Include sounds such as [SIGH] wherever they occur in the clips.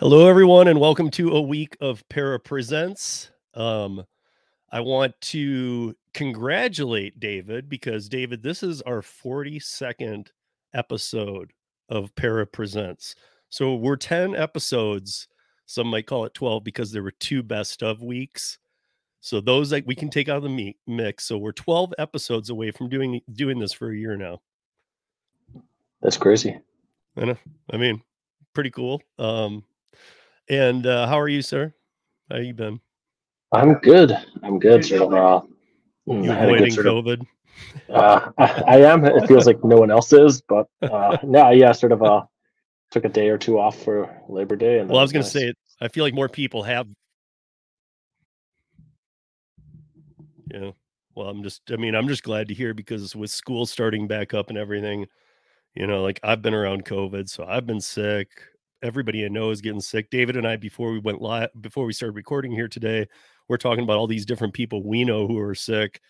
Hello, everyone, and welcome to a week of Para Presents. Um, I want to congratulate David because, David, this is our 42nd episode of Para Presents. So we're 10 episodes. Some might call it 12 because there were two best of weeks. So those like we can take out of the mix. So we're 12 episodes away from doing doing this for a year now. That's crazy. I know. I mean, pretty cool. Um, and uh, how are you, sir? How you been? I'm good. I'm good. Sort of. Uh, you avoiding COVID? Of, uh, I, I, am. It feels like no one else is, but [LAUGHS] uh, no, yeah, sort of. Uh, took a day or two off for Labor Day. And well, I was going to say, I feel like more people have. Yeah. Well, I'm just. I mean, I'm just glad to hear because with school starting back up and everything, you know, like I've been around COVID, so I've been sick everybody I know is getting sick. David and I, before we went live, before we started recording here today, we're talking about all these different people we know who are sick.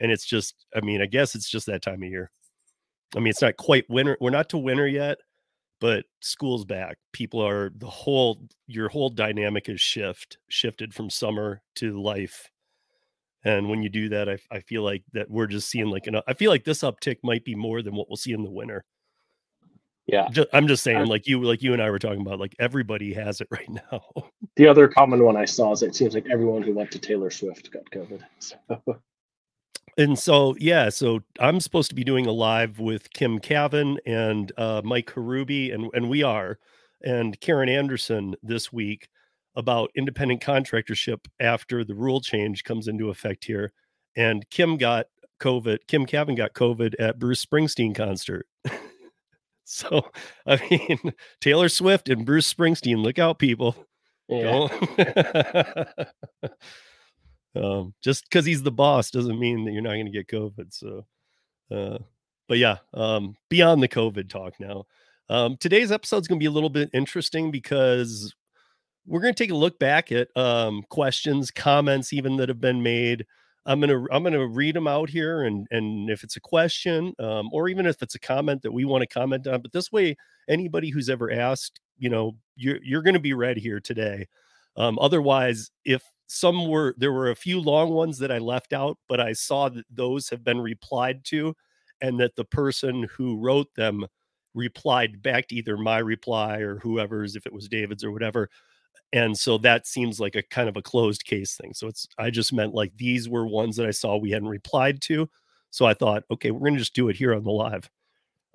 And it's just, I mean, I guess it's just that time of year. I mean, it's not quite winter. We're not to winter yet, but school's back. People are the whole, your whole dynamic is shift, shifted from summer to life. And when you do that, I, I feel like that we're just seeing like, an, I feel like this uptick might be more than what we'll see in the winter. Yeah. Just, I'm just saying, like you, like you and I were talking about, like everybody has it [LAUGHS] right now. the other common one I saw is it seems like everyone who went to Taylor Swift got COVID. So. and so, yeah, so I'm supposed to be doing a live with Kim Cavan and uh, Mike Harubi, and and we are, and Karen Anderson this week about independent contractorship after the rule change comes into effect here. And Kim got COVID. Kim Cavan got COVID at Bruce Springsteen concert. [LAUGHS] So, [LAUGHS] I mean, Taylor Swift and Bruce Springsteen, look out, people. Yeah. [LAUGHS] um, just because he's the boss doesn't mean that you're not going to get COVID. So, uh, but yeah, um, beyond the COVID talk now. Um, today's episode is going to be a little bit interesting because we're going to take a look back at um, questions, comments, even that have been made I'm gonna I'm gonna read them out here, and and if it's a question, um, or even if it's a comment that we want to comment on, but this way, anybody who's ever asked, you know, you're you're gonna be read here today. Um, otherwise, if some were there were a few long ones that I left out, but I saw that those have been replied to, and that the person who wrote them replied back to either my reply or whoever's, if it was David's or whatever, and so that seems like a kind of a closed case thing so it's i just meant like these were ones that i saw we hadn't replied to so i thought okay we're going to just do it here on the live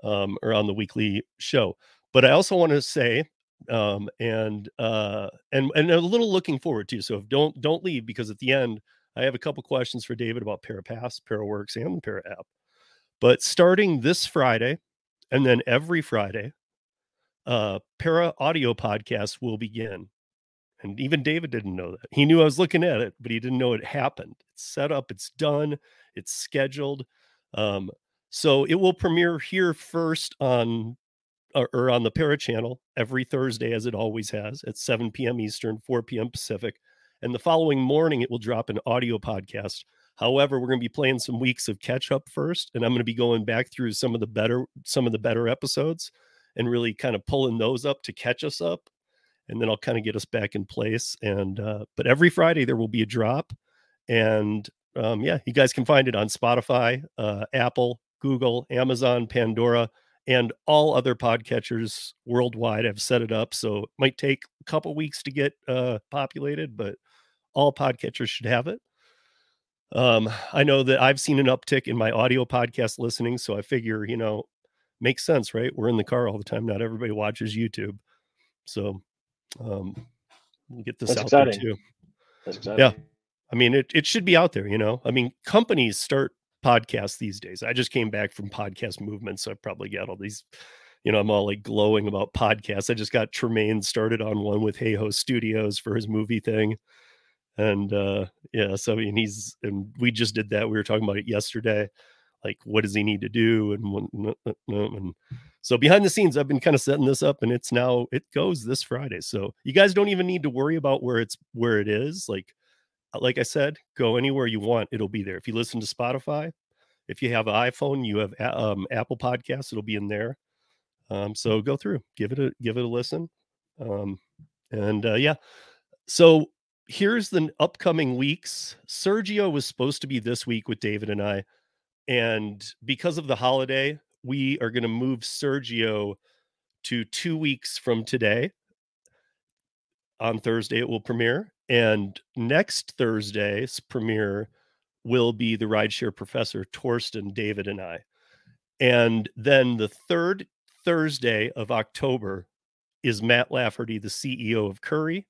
um, or on the weekly show. But i also want to say um, and uh, and and a little looking forward to so if don't don't leave because at the end i have a couple questions for david about parapass paraworks and the para app but starting this friday and then every friday uh para audio podcast will begin and even David didn't know that. He knew I was looking at it, but he didn't know it happened. It's set up, it's done, it's scheduled. Um, so it will premiere here first on or, or on the Para channel every Thursday, as it always has, at 7 p.m. Eastern, 4 p.m. Pacific. And the following morning, it will drop an audio podcast. However, we're going to be playing some weeks of catch up first, and I'm going to be going back through some of the better some of the better episodes and really kind of pulling those up to catch us up and then I'll kind of get us back in place. And uh, but every Friday there will be a drop, and um, yeah, you guys can find it on Spotify, uh, Apple, Google, Amazon, Pandora, and all other podcatchers worldwide. I've set it up, so it might take a couple weeks to get uh, populated, but all podcatchers should have it. Um, I know that I've seen an uptick in my audio podcast listening, so I figure you know makes sense, right? We're in the car all the time. Not everybody watches YouTube, so um, we'll get this That's out exciting. there too. That's exciting. Yeah. I mean, it, it should be out there, you know. I mean, companies start podcasts these days. I just came back from podcast movement, so I probably got all these, you know, I'm all like glowing about podcasts. I just got Tremaine started on one with Hey Ho Studios for his movie thing. And uh yeah, so I mean he's and we just did that. We were talking about it yesterday. Like what does he need to do and what and so behind the scenes, I've been kind of setting this up, and it's now it goes this Friday. So you guys don't even need to worry about where it's where it is. Like uh, like I said, go anywhere you want, it'll be there. If you listen to Spotify, if you have an iPhone, you have um, Apple Podcasts, it'll be in there. Um, so go through, give it a give it a listen. Um, And uh, yeah, so here's the upcoming weeks. Sergio was supposed to be this week with David and I. And because of the holiday, we are going to move Sergio to two weeks from today. On Thursday, it will premiere. And next Thursday's premiere will be the rideshare professor, Torsten, David, and I. And then the third Thursday of October is Matt Lafferty, the CEO of Curri.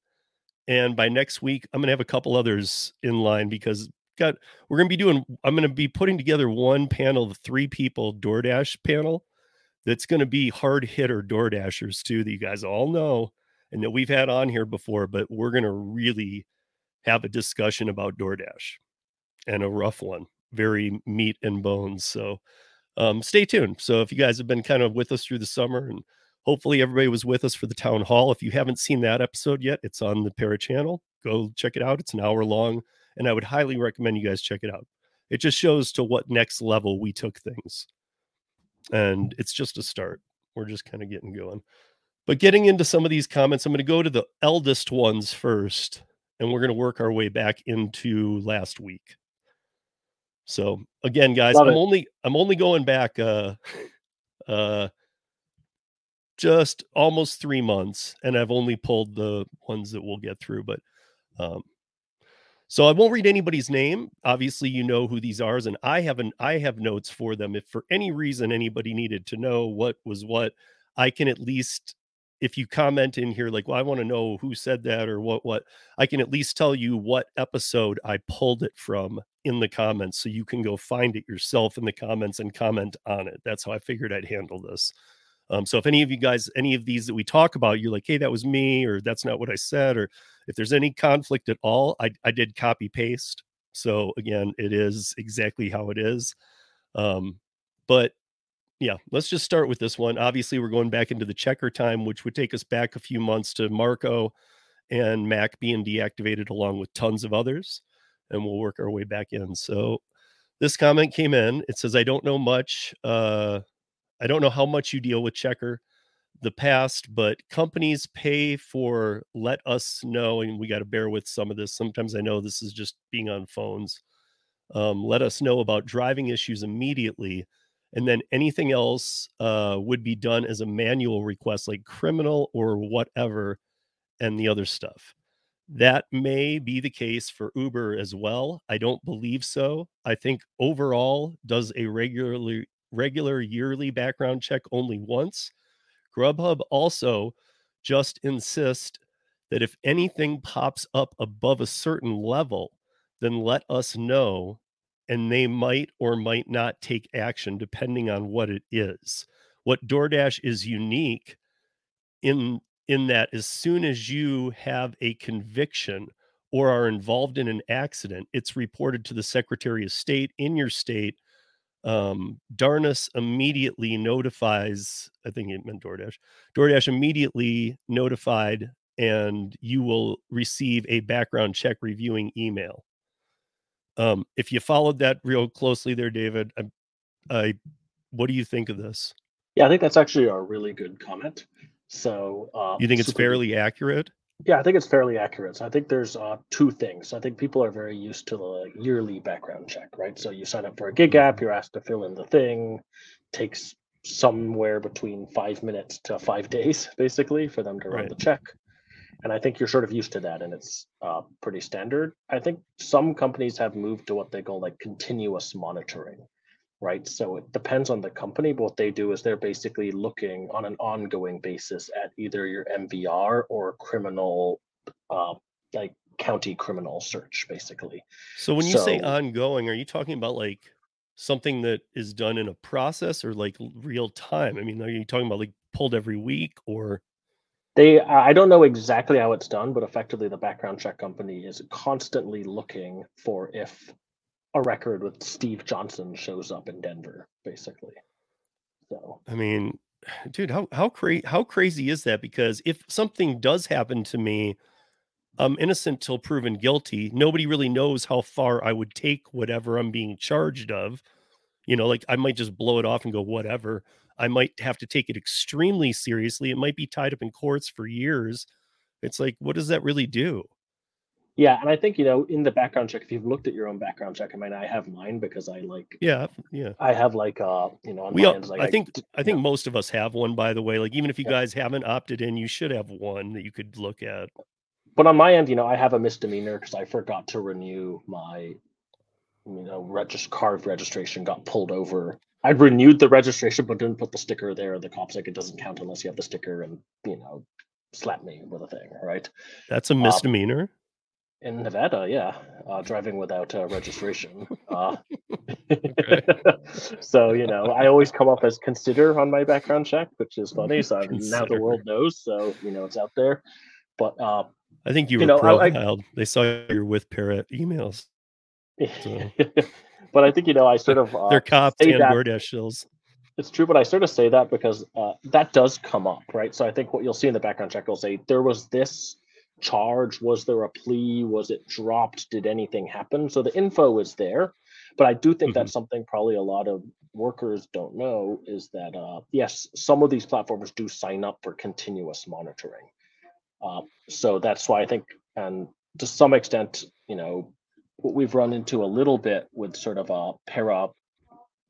And by next week, I'm going to have a couple others in line because got we're to be doing I'm to be putting together one panel, the three people DoorDash panel that's to be hard hitter DoorDashers too that you guys all know and that we've had on here before, but we're to really have a discussion about DoorDash and a rough one, very meat and bones. So um, stay tuned. So if you guys have been kind of with us through the summer and hopefully everybody was with us for the town hall. If you haven't seen that episode yet, it's on the Para channel. Go check it out. It's an hour long, and I would highly recommend you guys check it out. It just shows to what next level we took things. And it's just a start. We're just kind of getting going. But getting into some of these comments, I'm going to go to the eldest ones first, and we're going to work our way back into last week. So again, guys, Love I'm it. only I'm only going back uh [LAUGHS] uh just almost three months, and I've only pulled the ones that we'll get through. But um, so I won't read anybody's name. Obviously, you know who these are, and I have an I have notes for them. If for any reason anybody needed to know what was what, I can at least if you comment in here like well i want to know who said that or what what i can at least tell you what episode i pulled it from in the comments so you can go find it yourself in the comments and comment on it that's how i figured i'd handle this um, so if any of you guys, any of these that we talk about, you're like, hey, that was me, or that's not what I said, or if there's any conflict at all, I, I did copy paste. So again, it is exactly how it is. Um, but yeah, let's just start with this one. Obviously, we're going back into the Checkr time, which would take us back a few months to Marco and Mac being deactivated along with tons of others. And we'll work our way back in. So this comment came in. It says, I don't know much. Uh, I don't know how much you deal with Checkr the past, but companies pay for let us know, and we got to bear with some of this. Sometimes I know this is just being on phones. Um, let us know about driving issues immediately, and then anything else uh, would be done as a manual request, like criminal or whatever, and the other stuff. That may be the case for Uber as well. I don't believe so. I think overall does a regularly regular yearly background check only once. Grubhub also just insist that if anything pops up above a certain level, then let us know and they might or might not take action depending on what it is. What DoorDash is unique in in that as soon as you have a conviction or are involved in an accident, it's reported to the Secretary of State in your state um, Darnus immediately notifies, I think it meant DoorDash. DoorDash immediately notified, and you will receive a background check reviewing email. Um, if you followed that real closely there, David, I, I, what do you think of this? Yeah, I think that's actually a really good comment. So, uh, you think it's fairly accurate? Yeah, I think it's fairly accurate. So I think there's uh, two things. I think people are very used to the yearly background check, right? So you sign up for a gig app, mm-hmm. you're asked to fill in the thing, takes somewhere between five minutes to five [LAUGHS] days, basically, for them to run right. the check. And I think you're sort of used to that, and it's uh, pretty standard. I think some companies have moved to what they call like continuous monitoring, right? So it depends on the company, but what they do is they're basically looking on an ongoing basis at either your MVR or criminal, uh, like county criminal search, basically. So when you so, say ongoing, are you talking about like something that is done in a process or like real time? I mean, are you talking about like pulled every week or? They, I don't know exactly how it's done, but effectively the background check company is constantly looking for if a record with Steve Johnson shows up in Denver, basically. So I mean, dude, how how crazy how crazy is that? Because if something does happen to me, I'm innocent till proven guilty. Nobody really knows how far I would take whatever I'm being charged of. You know, like I might just blow it off and go, whatever. I might have to take it extremely seriously. It might be tied up in courts for years. It's like, what does that really do? Yeah, and I think you know in the background check, if you've looked at your own background check, I mean, I have mine because I like. Yeah, yeah. I have like uh, you know, we. All, like, I think I, I think most of us have one. By the way, like even if you yeah. guys haven't opted in, you should have one that you could look at. But on my end, you know, I have a misdemeanor because I forgot to renew my, you know, regist- card registration got pulled over. I renewed the registration, but didn't put the sticker there. The cops like it doesn't count unless you have the sticker, and you know, slap me with a thing, right? That's a um, misdemeanor. Um, in Nevada, yeah, uh, driving without uh, registration. [LAUGHS] Uh, [LAUGHS] so you know, I always come up as consider on my background check, which is funny. So [LAUGHS] now the world knows, so you know it's out there. But uh, I think you, you were know, profiled. I, they saw your with parrot emails. So. but I think you know, I sort of uh, they're cops and DoorDash shills. It's true, but I sort of say that because uh, that does come up, right? So I think what you'll see in the background check will say there was this charge? Was there a plea? Was it dropped? Did anything happen? So the info is there, but I do think mm-hmm. that's something probably a lot of workers don't know is that uh, yes, some of these platforms do sign up for continuous monitoring. Uh, so that's why I think, and to some extent, you know, what we've run into a little bit with sort of a para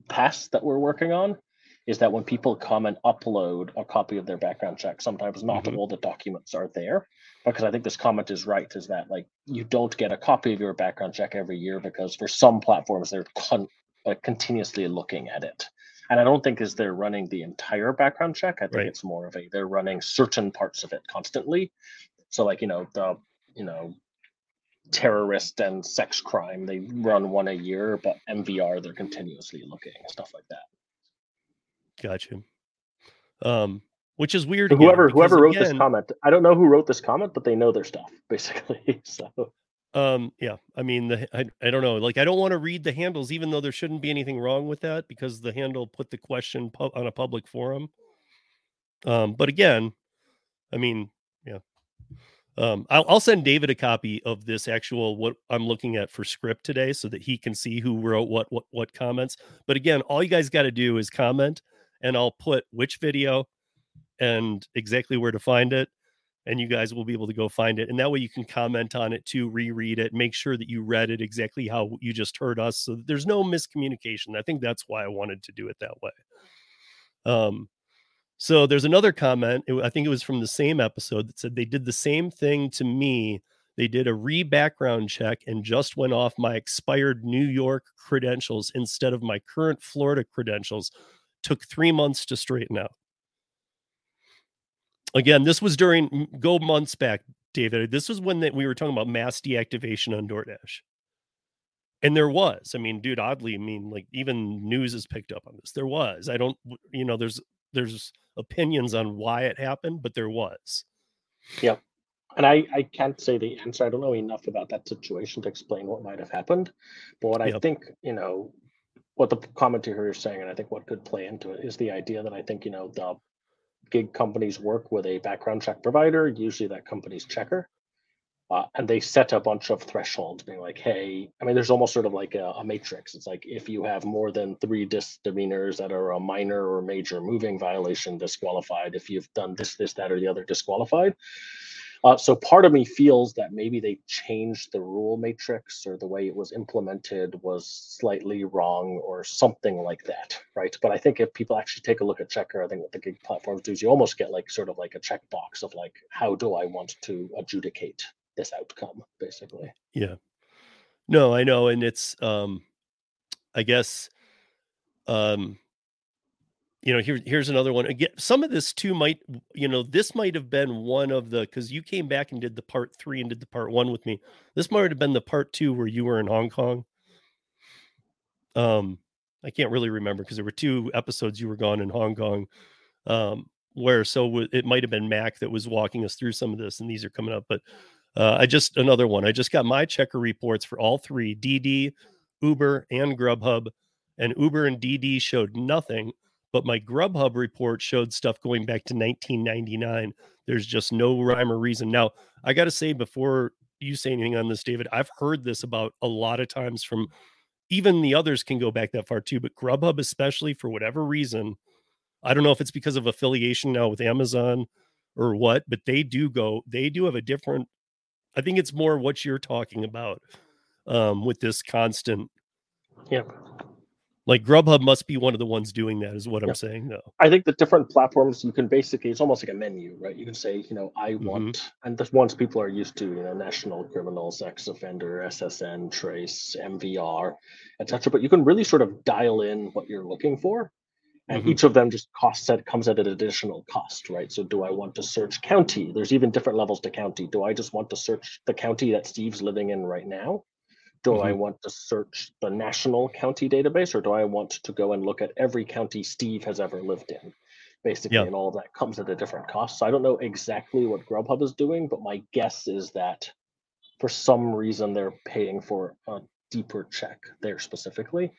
pass that we're working on is that when people come and upload a copy of their background check, sometimes not mm-hmm. all the documents are there. Because I think this comment is right, is that like you don't get a copy of your background check every year because for some platforms they're con- uh, continuously looking at it. And I don't think is they're running the entire background check. I think right. it's more of a they're running certain parts of it constantly. So like you know the you know terrorist and sex crime they run one a year, but MVR they're continuously looking stuff like that. Gotcha. Um, which is weird. whoever whoever wrote again, this comment, I don't know who wrote this comment, but they know their stuff [LAUGHS] basically. so. Um. Yeah. I mean, the I, I don't know. Like, I don't want to read the handles, even though there shouldn't be anything wrong with that, because the handle put the question pu- on a public forum. Um. But again, I mean, yeah. Um, I'll, I'll send David a copy of this actual what I'm looking at for script today, so that he can see who wrote what what what comments. But again, all you guys got to do is comment and I'll put which video and exactly where to find it. And you guys will be able to go find it. And that way you can comment on it too, reread it, make sure that you read it exactly how you just heard us. So there's no miscommunication. I think that's why I wanted to do it that way. Um, so there's another comment. It, I think it was from the same episode that said they did the same thing to me. They did a re background check and just went off my expired New York credentials instead of my current Florida credentials took three months to straighten out. Again, this was during go months back, David. This was when that we were talking about mass deactivation on DoorDash. And there was, I mean, dude, oddly, I mean, like even news has picked up on this. There was. I don't, you know, there's there's opinions on why it happened, but there was. Yeah. And I, I can't say the answer. I don't know enough about that situation to explain what might have happened. But what I think, you know, what the commentator is saying, and I think what could play into it is the idea that I think you know the gig companies work with a background check provider, usually that company's Checkr, uh, and they set a bunch of thresholds, being like, hey, I mean, there's almost sort of like a, a matrix. It's like if you have more than three misdemeanors that are a minor or major moving violation, disqualified. If you've done this, this, that, or the other, disqualified. Uh, so part of me feels that maybe they changed the rule matrix or the way it was implemented was slightly wrong or something like that, right? But I think if people actually take a look at Checkr, I think what the gig platforms do is you almost get like sort of like a checkbox of like, how do I want to adjudicate this outcome, basically. Yeah. No, I know, and it's um, I guess um you know here, here's another one. Again some of this too might you know this might have been one of the because you came back and did the part three and did the part one with me. This might have been the part two where you were in hong kong. Um i can't really remember because there were two episodes you were gone in hong kong um where so it might have been mac that was walking us through some of this and these are coming up but uh, i just another one. I just got my Checkr reports for all three dd uber and grubhub and uber and dd showed nothing but my Grubhub report showed stuff going back to 1999. There's just no rhyme or reason. Now, I got to say, before you say anything on this, David, I've heard this about a lot of times from even the others can go back that far too, but Grubhub, especially for whatever reason, I don't know if it's because of affiliation now with Amazon or what, but they do go, they do have a different, I think it's more what you're talking about um, with this constant. Yeah. Like Grubhub must be one of the ones doing that, is what I'm saying, though. I think the different platforms you can basically it's almost like a menu, right? You can say, you know, I Mm-hmm. want, and the ones people are used to, you know, national criminal, sex offender, SSN, trace, MVR, etc. But you can really sort of dial in what you're looking for, and Mhm. each of them just costs at comes at an additional cost, right? So, do I want to search county? There's even different levels to county. Do I just want to search the county that Steve's living in right now? Do I Mhm. want to search the national county database or do I want to go and look at every county Steve has ever lived in? Basically, Yeah. and all of that comes at a different cost. So I don't know exactly what Grubhub is doing, but my guess is that for some reason they're paying for a deeper check there specifically.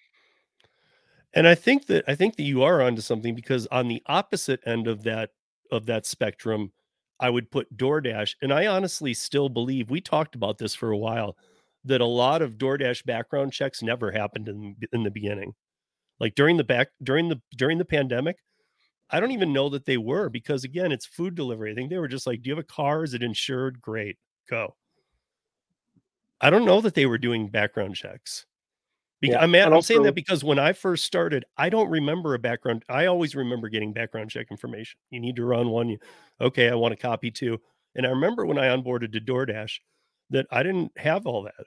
And I think that I think that you are onto something because on the opposite end of that of that spectrum, I would put DoorDash. And I honestly still believe we talked about this for a while that a lot of DoorDash background checks never happened in in the beginning. Like during the back during the during the pandemic, I don't even know that they were because again, it's food delivery. I think they were just like, "Do you have a car? Is it insured? Great, go." I don't know that they were doing background checks. Because, Yeah, I'm, I'm saying that because when I first started, I don't remember a background. I always remember getting background check information. You need to run one. You, okay, I want a copy too. And I remember when I onboarded to DoorDash that I didn't have all that.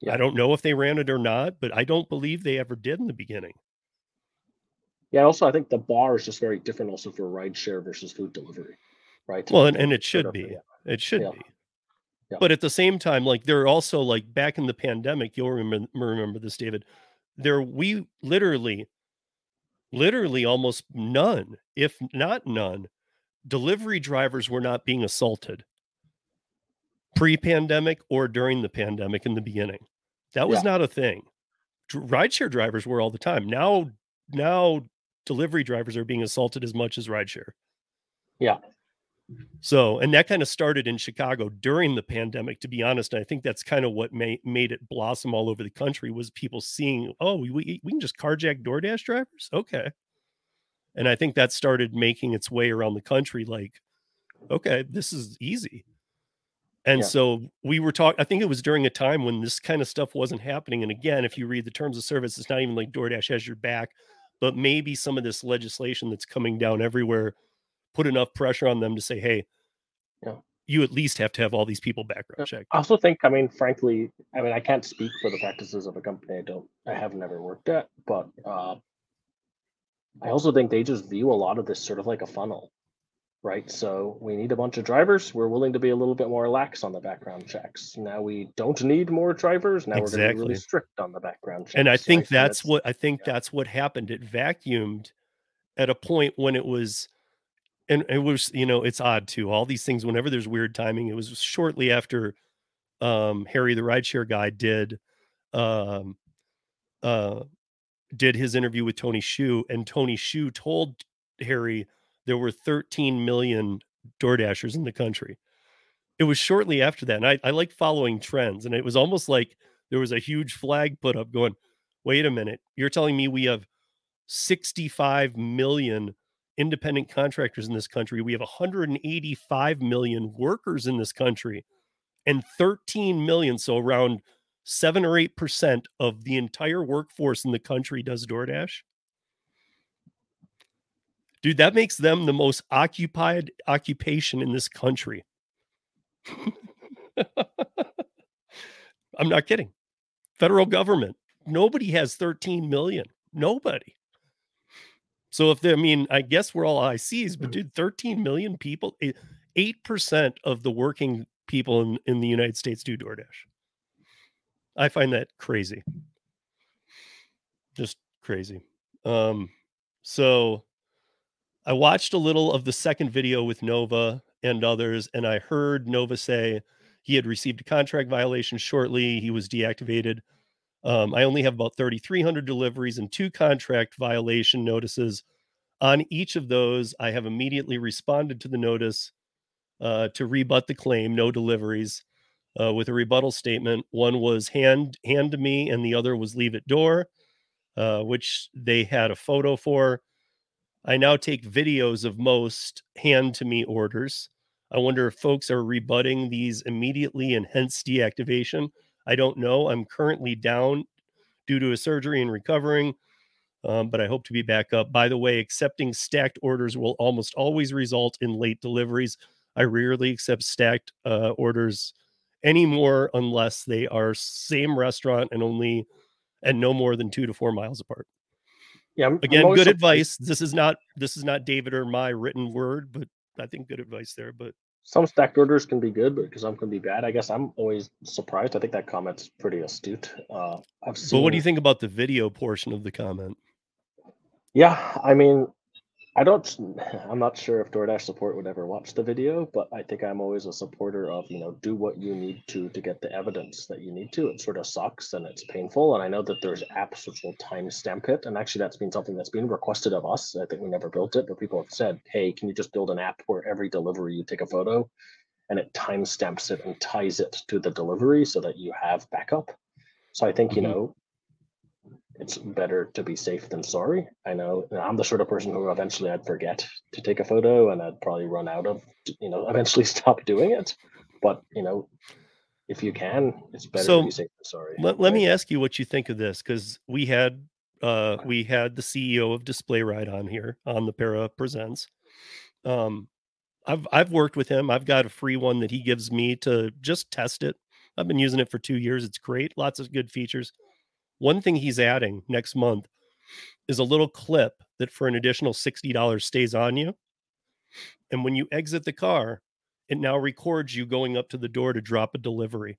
Yeah. I don't know if they ran it or not, but I don't believe they ever did in the beginning. Yeah, also I think the bar is just very different also for rideshare versus food delivery. Right. Well, and, and it should be. yeah. It should Yeah. be. But at the same time, like they're also like back in the pandemic, you'll remember remember this, David. There we literally, literally almost none, if not none, delivery drivers were not being assaulted pre-pandemic or during the pandemic in the beginning. That was Yeah. not a thing. Rideshare drivers were all the time. Now, now delivery drivers are being assaulted as much as rideshare. Yeah. So, and that kind of started in Chicago during the pandemic, to be honest. And I think that's kind of what made made it blossom all over the country was people seeing, oh, we, we, we can just carjack DoorDash drivers. Okay. And I think that started making its way around the country like, okay, this is easy. And Yeah. so we were talking, I think it was during a time when this kind of stuff wasn't happening. And again, if you read the terms of service, it's not even like DoorDash has your back, but maybe some of this legislation that's coming down everywhere put enough pressure on them to say, hey, Yeah. you at least have to have all these people background Yeah. checked. I also think, I mean, frankly, I mean, I can't speak for the practices of a company I don't, I have never worked at, but uh, I also think they just view a lot of this sort of like a funnel, right? So we need a bunch of drivers. We're willing to be a little bit more lax on the background checks. Now we don't need more drivers. Now we're going to be really strict on the background checks. And I think feel that's what I think yeah. that's what happened. It vacuumed at a point when it was and it was, you know, it's odd too. All these things, whenever there's weird timing, it was shortly after um Harry the rideshare guy did um uh did his interview with Tony Xu, and Tony Xu told Harry there were 13 million DoorDashers in the country. It was shortly after that. And I, I like following trends. And it was almost like there was a huge flag put up going, wait a minute, you're telling me we have 65 million independent contractors in this country. We have 185 million workers in this country and 13 million. So around seven or eight percent of the entire workforce in the country does DoorDash. Dude, that makes them the most occupied occupation in this country. I'm not kidding. Federal government. Nobody has 13 million. Nobody. So if they, I mean, I guess we're all ICs, but dude, 13 million people, eh, eight percent of the working people in, in the United States do DoorDash. I find that crazy. Just crazy. Um, so I watched a little of the second video with Nova and others, and I heard Nova say he had received a contract violation shortly. He was deactivated. Um, I only have about 3,300 deliveries and two contract violation notices. On each of those, I have immediately responded to the notice uh, to rebut the claim, no deliveries, uh, with a rebuttal statement. One was hand hand to me, and the other was leave at door, uh, which they had a photo for. I now take videos of most hand to me orders. I wonder if folks are rebutting these immediately and hence deactivation. I don't know. I'm currently down due to a surgery and recovering, um, but I hope to be back up. By the way, accepting stacked orders will almost always result in late deliveries. I rarely accept stacked uh, orders anymore unless they are same restaurant and only and no more than two to four miles apart. Yeah. I'm, Again, I'm good advice. This is not this is not David or my written word, but I think good advice there. But Some stacked orders can be good, but because some can be bad. I guess I'm always surprised. I think that comment's pretty astute. Uh, I've seen. but what do you think about the video portion of the comment? Yeah, I mean, I don't. [SIGHS] I'm not sure if DoorDash support would ever watch the video, but I think I'm always a supporter of you know do what you need to to get the evidence that you need to. It sort of sucks and it's painful, and I know that there's apps which will timestamp it, and actually that's been something that's been requested of us. I think we never built it, but people have said, hey, can you just build an app where every delivery you take a photo, and it timestamps it and ties it to the delivery so that you have backup. So I think you Mhm. know it's better to be safe than sorry. I know I'm the sort of person who eventually I'd forget to take a photo and I'd probably run out of, you know, eventually [LAUGHS] stop doing it. But, you know, if you can, it's better So, to be safe than sorry. Let, let right? me ask you what you think of this because we had uh we had the CEO of Display Ride on here on the Para Presents. Um I've I've worked with him. I've got a free one that he gives me to just test it. I've been using it for two years. It's great. Lots of good features. One thing he's adding next month is a little clip that for an additional $60 stays on you. And when you exit the car, it now records you going up to the door to drop a delivery.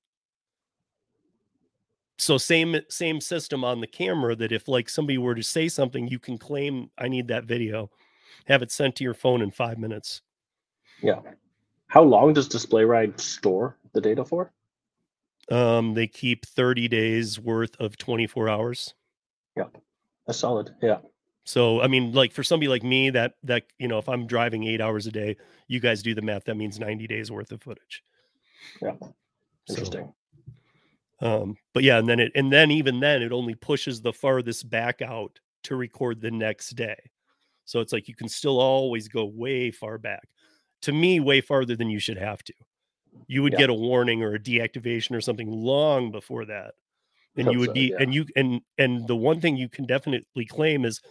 So same same system on the camera that if like somebody were to say something, you can claim I need that video, have it sent to your phone in five minutes. Yeah. How long does DisplayRide store the data for? Um, they keep 30 days worth of 24 hours. Yeah, that's solid. Yeah. So I mean, like for somebody like me, that that you know, if I'm driving eight hours a day, you guys do the math. That means 90 days worth of footage. Yeah. So, Interesting. um, but yeah, and then it and then even then it only pushes the farthest back out to record the next day. So it's like you can still always go way far back. To me, way farther than you should have to. You would Yeah. get a warning or a deactivation or something long before that. And you would so, be yeah. and you and and the one thing you can definitely claim is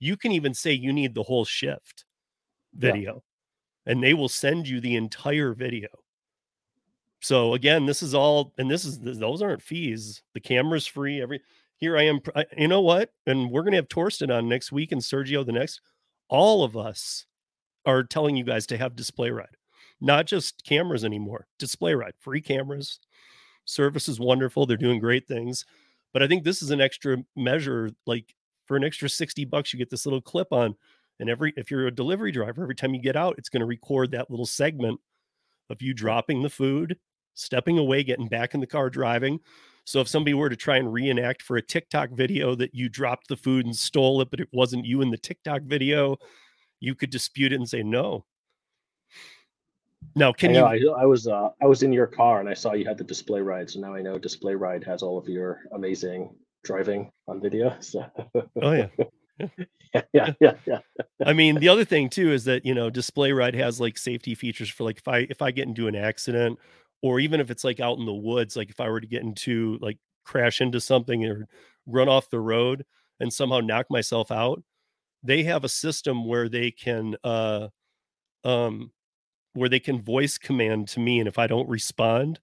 you can even say you need the whole shift Yeah. video and they will send you the entire video. So again, this is all, and this is those aren't fees. The camera's free. Every here I am. I, you know what? And we're gonna have Torsten on next week and Sergio the next. All of us are telling you guys to have display ride, not just cameras anymore. Display ride, free cameras. Service is wonderful. They're doing great things, but I think this is an extra measure. Like for an extra sixty bucks, you get this little clip on, and every if you're a delivery driver, every time you get out, it's going to record that little segment of you dropping the food, stepping away, getting back in the car, driving. So if somebody were to try and reenact for a TikTok video that you dropped the food and stole it, but it wasn't you in the TikTok video, you could dispute it and say no. Now, can I know, you? I, I was uh, I was in your car and I saw you had the display ride, so now I know display ride has all of your amazing driving on video. So Oh yeah. [LAUGHS] yeah, yeah, yeah, yeah. I mean, the other thing too is that you know, Display Ride has like safety features for like if I if I get into an accident, or even if it's like out in the woods, like if I were to get into like crash into something or run off the road and somehow knock myself out, they have a system where they can uh um where they can voice command to me, and if I don't respond,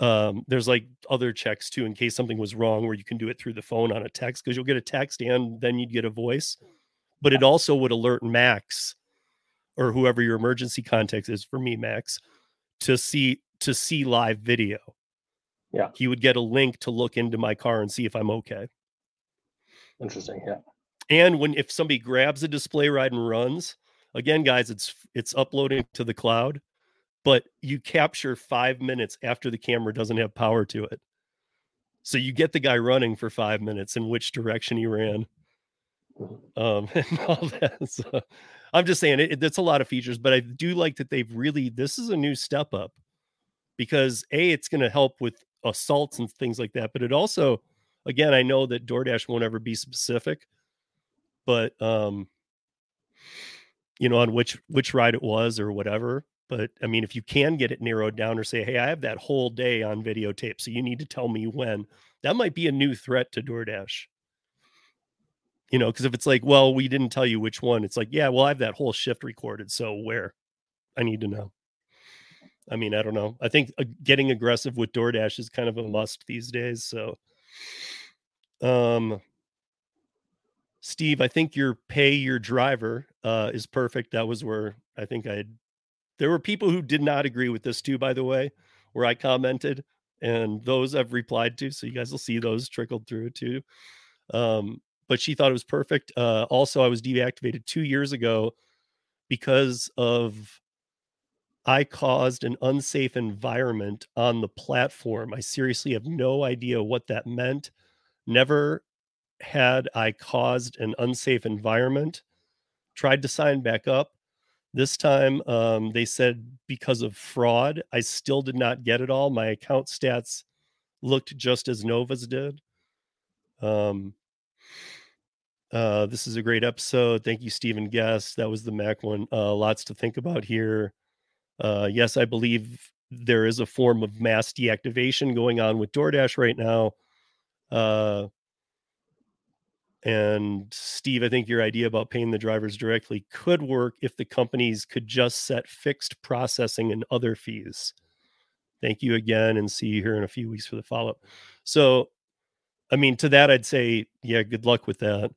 um there's like other checks too in case something was wrong where you can do it through the phone on a text because you'll get a text and then you'd get a voice but it also would alert max or whoever your emergency contact is for me max to see to see live video Yeah. he would get a link to look into my car and see if i'm okay Interesting. Yeah. and when if somebody grabs a display ride and runs again guys it's it's uploading to the cloud but you capture five minutes after the camera doesn't have power to it. So you get the guy running for five minutes in which direction he ran um [LAUGHS] and all that. So i'm just saying it, it that's a lot of features but i do like that they've really this is a new step up because a it's going to help with assaults and things like that but it also again i know that doordash won't ever be specific but um you know, on which which ride it was or whatever. But I mean, if you can get it narrowed down or say, hey, I have that whole day on videotape, so you need to tell me when, that might be a new threat to DoorDash. You know, because if it's like, well, we didn't tell you which one, it's like, yeah, well, I have that whole shift recorded. So where? I need to know. I mean, I don't know. I think uh, getting aggressive with DoorDash is kind of a must these days. So, um, Steve, I think your pay your driver uh, is perfect. That was where I think I had. There were people who did not agree with this too, by the way, where I commented, and those I've replied to. So you guys will see those trickled through too. Um, but she thought it was perfect. Uh, also, I was deactivated two years ago because of I caused an unsafe environment on the platform. I seriously have no idea what that meant. Never had I caused an unsafe environment, tried to sign back up. This time, um, they said because of fraud, I still did not get it all. My account stats looked just as Nova's did. Um, uh, this is a great episode. Thank you, Stephen Guest. That was the Mac one. Uh, lots to think about here. Uh, yes, I believe there is a form of mass deactivation going on with DoorDash right now. And Steve, I think your idea about paying the drivers directly could work if the companies could just set fixed processing and other fees. Thank you again and see you here in a few weeks for the follow up. So, I mean, to that, I'd say, yeah, good luck with that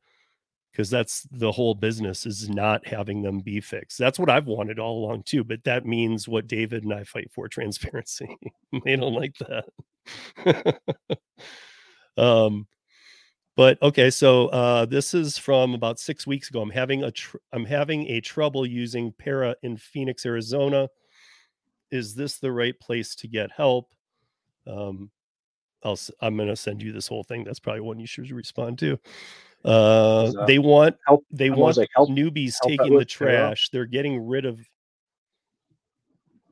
because that's the whole business is not having them be fixed. That's what I've wanted all along too. But that means what David and I fight for [LAUGHS] transparency. they don't like that. [LAUGHS] um, but okay, so uh, this is from about six weeks ago. I'm having a tr- I'm having a trouble using Para in Phoenix, Arizona. Is this the right place to get help? Um, I'll I'm gonna send you this whole thing. That's probably one you should respond to. Uh, uh they want help, they want like help, newbies help taking the trash. They're getting rid of.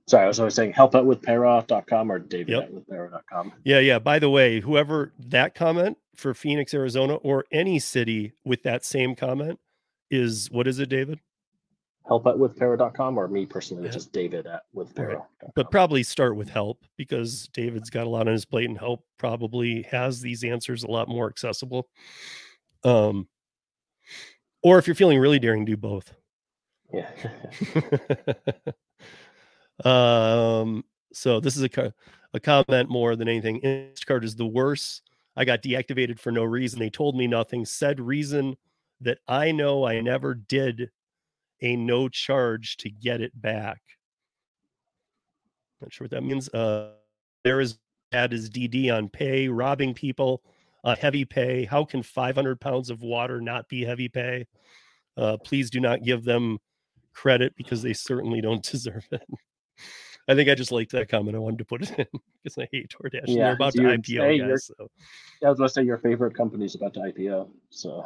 Sorry, I was always saying help out with para.com or david yep. with para.com. Yeah, yeah. By the way, whoever that comment for Phoenix, Arizona, or any city with that same comment is what is it, David? Help at with para.com or me personally, which is David at with para. Right. But probably start with help because David's got a lot on his plate and help probably has these answers a lot more accessible. Um, or if you're feeling really daring, do both. Yeah. [LAUGHS] [LAUGHS] um, so this is a, a comment more than anything. Instacart is the worst I got deactivated for no reason. They told me nothing. Said reason that I know I never did a no charge to get it back. Not sure what that means. Uh, there is bad as DD on pay, robbing people, uh, heavy pay. How can 500 pounds of water not be heavy pay? Uh, please do not give them credit because they certainly don't [LAUGHS] deserve it. I think I just liked that comment. I wanted to put it in [LAUGHS] because I hate DoorDash. Yeah, they're about to IPO, guys. So. Yeah, I was going to say your favorite company is about to IPO. So,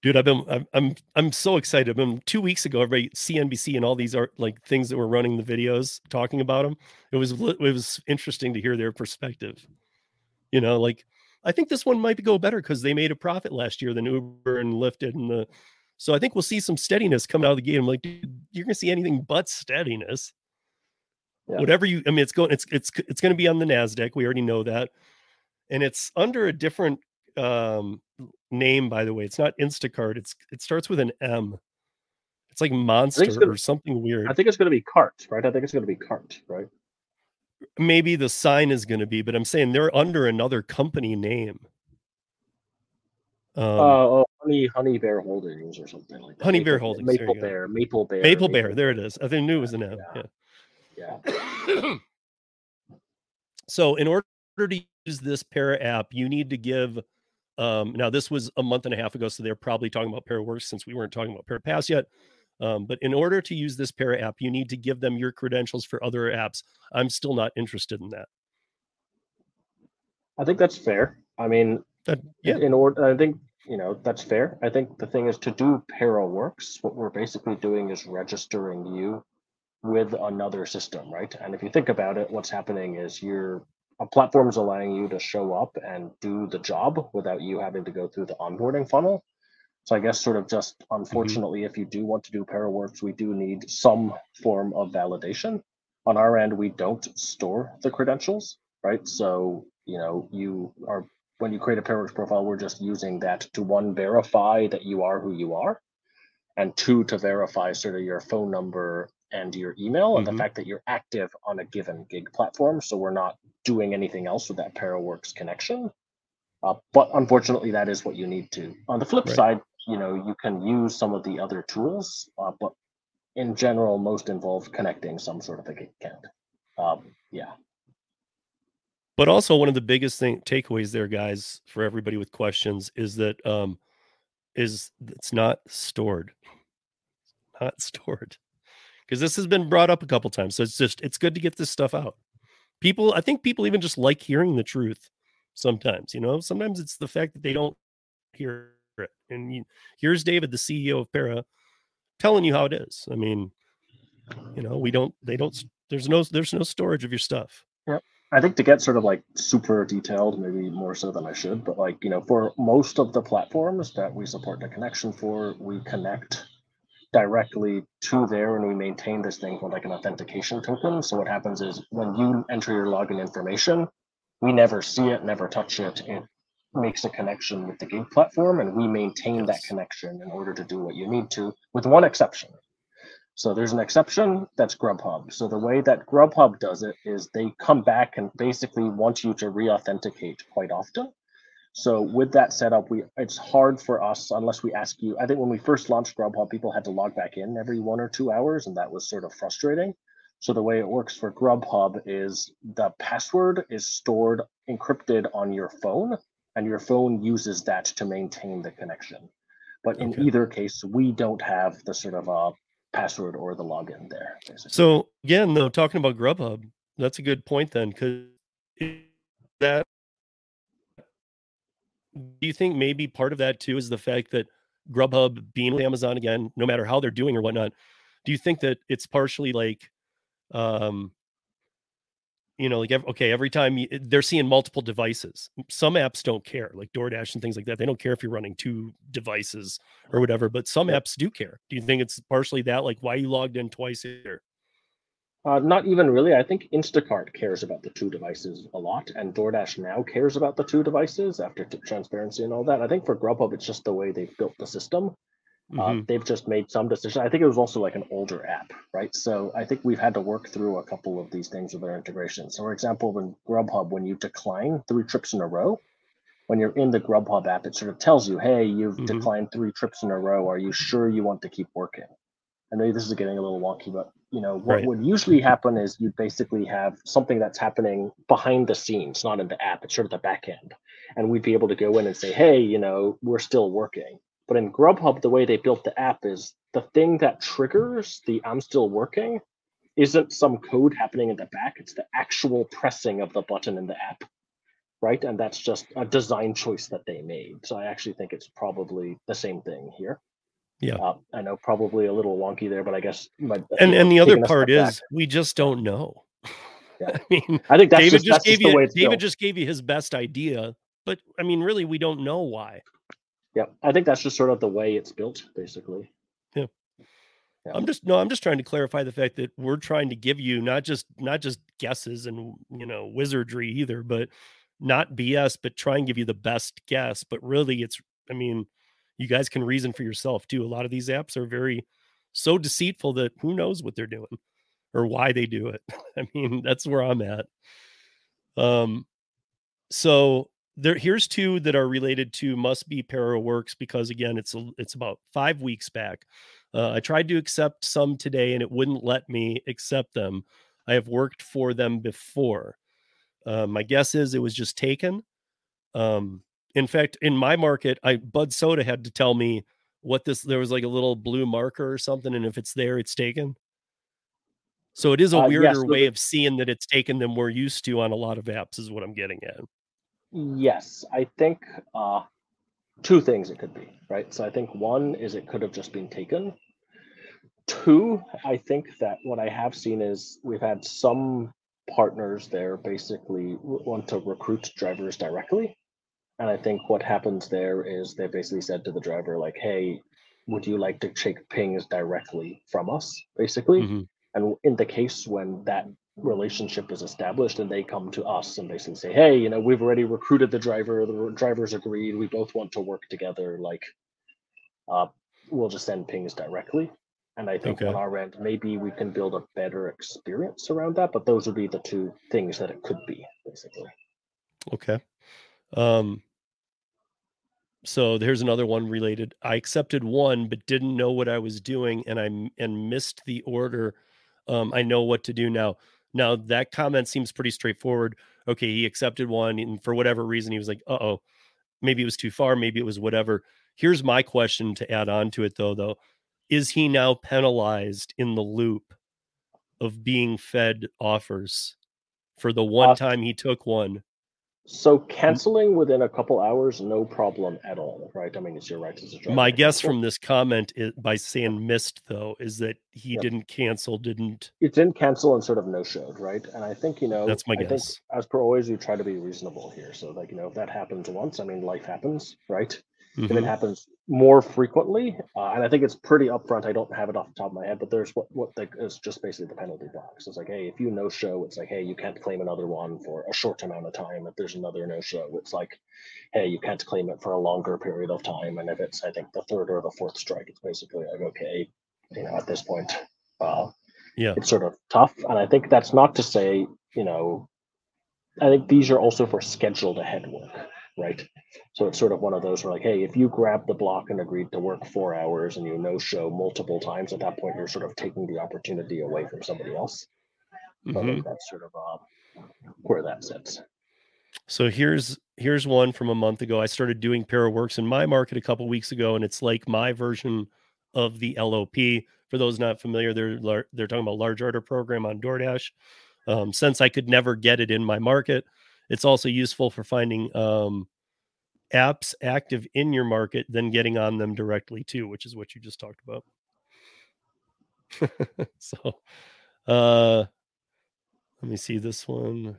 dude, I've been I'm I'm, I'm so excited. I've been two weeks ago. Everybody CNBC and all these are like things that were running the videos talking about them. It was it was interesting to hear their perspective. You know, like I think this one might go better because they made a profit last year than Uber and Lyft and the so I think we'll see some steadiness coming out of the gate. I'm like, dude, you're gonna see anything but steadiness. Yeah. Whatever you, I mean, it's going, it's it's it's going to be on the Nasdaq. We already know that, and it's under a different um name, by the way. It's not Instacart. It's it starts with an M. It's like Monster it's gonna, or something weird. I think it's going to be Cart, right? I think it's going to be Cart, right? Maybe the sign is going to be, but I'm saying they're under another company name. Um, uh, oh, honey, honey bear holdings or something like that. Honey Maple, bear holdings. Maple bear, maple bear, maple bear. There it is. I think knew it was an M. Yeah. Yeah. [COUGHS] so, in order to use this Para app, you need to give. Um, now, this was a month and a half ago, so they're probably talking about ParaWorks since we weren't talking about ParaPass yet. Um, but in order to use this Para app, you need to give them your credentials for other apps. I'm still not interested in that. I think that's fair. I mean, that, yeah. In order, I think you know that's fair. I think the thing is to do ParaWorks. What we're basically doing is registering you with another system, right? And if you think about it, what's happening is your a platform is allowing you to show up and do the job without you having to go through the onboarding funnel. So I guess sort of just Mm-hmm. unfortunately, if you do want to do ParaWorks, we do need some form of validation. On our end, we don't store the credentials, right? So you know, you are when you create a ParaWorks profile, we're just using that to one verify that you are who you are, and two to verify sort of your phone number and your email and Mhm. the fact that you're active on a given gig platform. So we're not doing anything else with that ParaWorks connection. Uh, but unfortunately, that is what you need to. On the flip Right. side, you know, you can use some of the other tools, uh, but in general, most involve connecting some sort of a gig account. Um, yeah. But also one of the biggest thing takeaways there, guys, for everybody with questions is that um is it's not stored. [LAUGHS] Not stored. Because this has been brought up a couple times. So it's just it's good to get this stuff out. People, I think people even just like hearing the truth sometimes, you know. Sometimes it's the fact that they don't hear it. And you, here's David, the CEO of Para, telling you how it is. I mean, you know, we don't they don't there's no there's no storage of your stuff. I think to get sort of like super detailed, maybe more so than I should, but like, you know, for most of the platforms that we support the connection for, we connect directly to there and we maintain this thing called like an authentication token. So what happens is when you enter your login information, we never see it, never touch it. It makes a connection with the gig platform and we maintain that connection in order to do what you need to, with one exception. So there's an exception that's Grubhub. So the way that Grubhub does it is they come back and basically want you to re-authenticate quite often. So with that setup, we it's hard for us unless we ask you. I think when we first launched Grubhub, people had to log back in every one or two hours, and that was sort of frustrating. So the way it works for Grubhub is the password is stored encrypted on your phone, and your phone uses that to maintain the connection. But in Okay. either case, we don't have the sort of uh, password or the login there. Basically. So again, though, talking about Grubhub, that's a good point then, because that do you think maybe part of that too is the fact that Grubhub being with Amazon again, no matter how they're doing or whatnot, do you think that it's partially like um you know, like okay, every time you, they're seeing multiple devices. Some apps don't care, like DoorDash and things like that. They don't care if you're running two devices or whatever, but some apps do care. Do you think it's partially that, like why you logged in twice here? Uh, not even really. I think Instacart cares about the two devices a lot, and DoorDash now cares about the two devices after t- transparency and all that. I think for Grubhub, it's just the way they've built the system. Uh, Mhm. they've just made some decisions. I think it was also like an older app, right? So I think we've had to work through a couple of these things with our integration. So, for example, when Grubhub, when you decline three trips in a row, when you're in the Grubhub app, it sort of tells you, "Hey, you've Mhm. declined three trips in a row. Are you sure you want to keep working?" I know this is getting a little wonky, but you know what Right. would usually happen is you basically have something that's happening behind the scenes, not in the app. It's sort of the back end, and we'd be able to go in and say, "Hey, you know, we're still working." But in Grubhub, the way they built the app is the thing that triggers the "I'm still working" isn't some code happening in the back. It's the actual pressing of the button in the app, right? And that's just a design choice that they made. So I actually think it's probably the same thing here. Yeah. Uh, I know probably a little wonky there, but I guess my, and you and the other part is back, we just don't know. [LAUGHS] Yeah. I mean, I think that's David just, just that's gave just the you way it's David built. just gave you his best idea, but I mean, really, we don't know why. Yeah, I think that's just sort of the way it's built, basically. Yeah. I'm just no, I'm just trying to clarify the fact that we're trying to give you not just not just guesses and you know wizardry either, but not BS, but try and give you the best guess. But really, it's I mean, you guys can reason for yourself too. A lot of these apps are very so deceitful that who knows what they're doing or why they do it. [LAUGHS] I mean, that's where I'm at. Um, so there here's two that are related to must be para works because again it's a, it's about five weeks back. Uh, i tried to accept some today and it wouldn't let me accept them. I have worked for them before. Uh, my guess is it was just taken. Um, in fact in my market i bud soda had to tell me what this there was like a little blue marker or something and if it's there it's taken. So it is a Uh, weirder yes, way of seeing that it's taken than we're used to on a lot of apps is what i'm getting at Yes, I think uh, two things it could be, right? So I think one is it could have just been taken. Two, I think that what I have seen is we've had some partners there basically want to recruit drivers directly. And I think what happens there is they basically said to the driver, like, hey, would you like to take pings directly from us, basically? Mhm. And in the case when that relationship is established and they come to us and basically say, hey, you know, we've already recruited the driver, the driver's agreed, we both want to work together, like, uh, we'll just send pings directly. And I think Okay. on our end, maybe we can build a better experience around that. But those would be the two things that it could be, basically. Okay. Um, so there's another one related. I accepted one, but didn't know what I was doing, and i and missed the order. Um, I know what to do now. Now that comment seems pretty straightforward. Okay, he accepted one, and for whatever reason, he was like, "Uh oh, maybe it was too far, maybe it was whatever." Here's my question to add on to it, though. Though, is he now penalized in the loop of being fed offers for the one time he took one? So mm-hmm. canceling within a couple hours, no problem at all, right? I mean, it's your right as a driver. My guess from this comment is, by saying missed though is that he Yep. didn't cancel, didn't. it didn't cancel and sort of no showed, right? And I think you know That's my I think guess. as per always, we try to be reasonable here. So like you know, if that happens once, I mean, life happens, right? If it Mhm. happens more frequently, uh, and I think it's pretty upfront. I don't have it off the top of my head, but there's what what is just basically the penalty box. It's like, hey, if you no show, it's like, hey, you can't claim another one for a short amount of time. If there's another no show, it's like, hey, you can't claim it for a longer period of time. And if it's, I think, the third or the fourth strike, it's basically like, okay, you know, at this point, uh, Yeah. it's sort of tough. And I think that's not to say, you know, I think these are also for scheduled ahead work, right? So it's sort of one of those where like, hey, if you grab the block and agreed to work four hours and you no show multiple times, at that point you're sort of taking the opportunity away from somebody else. So Mhm. think that's sort of uh, where that sits. So here's here's one from a month ago. I started doing Paraworks in my market a couple weeks ago, and it's like my version of the LOP. For those not familiar, they're they're talking about large order program on DoorDash. Um, since I could never get it in my market, it's also useful for finding um, apps active in your market, then getting on them directly too, which is what you just talked about. [LAUGHS] [LAUGHS] so, uh, let me see this one.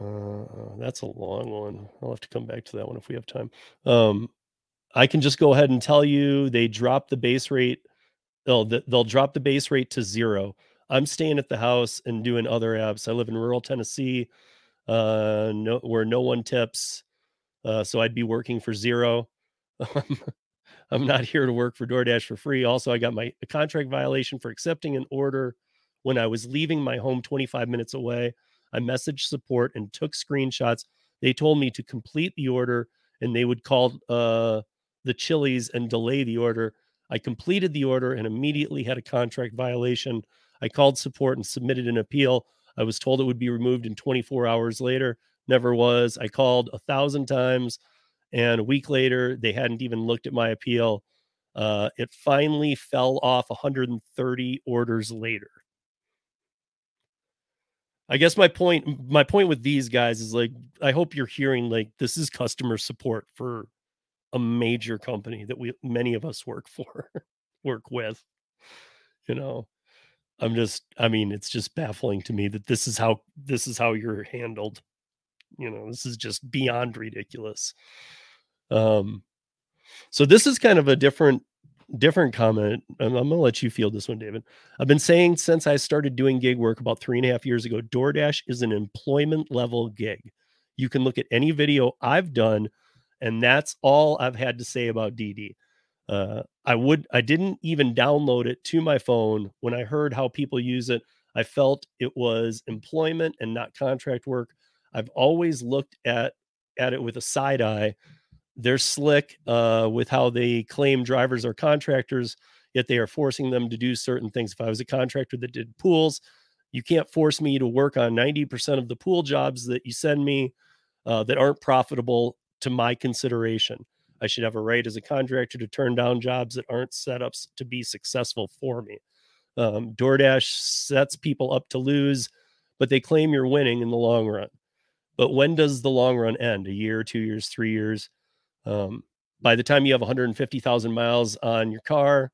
Uh, that's a long one. I'll have to come back to that one if we have time. Um, I can just go ahead and tell you they drop the base rate. They'll they'll drop the base rate to zero. I'm staying at the house and doing other apps. I live in rural Tennessee, uh, no, where no one tips, uh, so I'd be working for zero. [LAUGHS] I'm not here to work for DoorDash for free. Also, I got my a contract violation for accepting an order when I was leaving my home 25 minutes away. I messaged support and took screenshots. They told me to complete the order and they would call uh, the Chili's and delay the order. I completed the order and immediately had a contract violation. I called support and submitted an appeal. I was told it would be removed in 24 hours later. Never was. I called a thousand times and a week later, they hadn't even looked at my appeal. Uh, it finally fell off 130 orders later. I guess my point my point with these guys is like I hope you're hearing like this is customer support for a major company that we many of us work for [LAUGHS] work with. You know, I'm just I mean it's just baffling to me that this is how this is how you're handled. You know, this is just beyond ridiculous. Um so this is kind of a different different comment. I'm, I'm gonna let you field this one, David. I've been saying since I started doing gig work about three and a half years ago, DoorDash is an employment level gig. You can look at any video I've done, and that's all I've had to say about DD. Uh, I would I didn't even download it to my phone. When I heard how people use it, I felt it was employment and not contract work. I've always looked at at it with a side eye they're slick uh, with how they claim drivers are contractors, yet they are forcing them to do certain things. If I was a contractor that did pools, you can't force me to work on 90% of the pool jobs that you send me uh, that aren't profitable to my consideration. I should have a right as a contractor to turn down jobs that aren't set up to be successful for me. Um, DoorDash sets people up to lose, but they claim you're winning in the long run. But when does the long run end? A year, two years, three years? Um, by the time you have 150,000 miles on your car,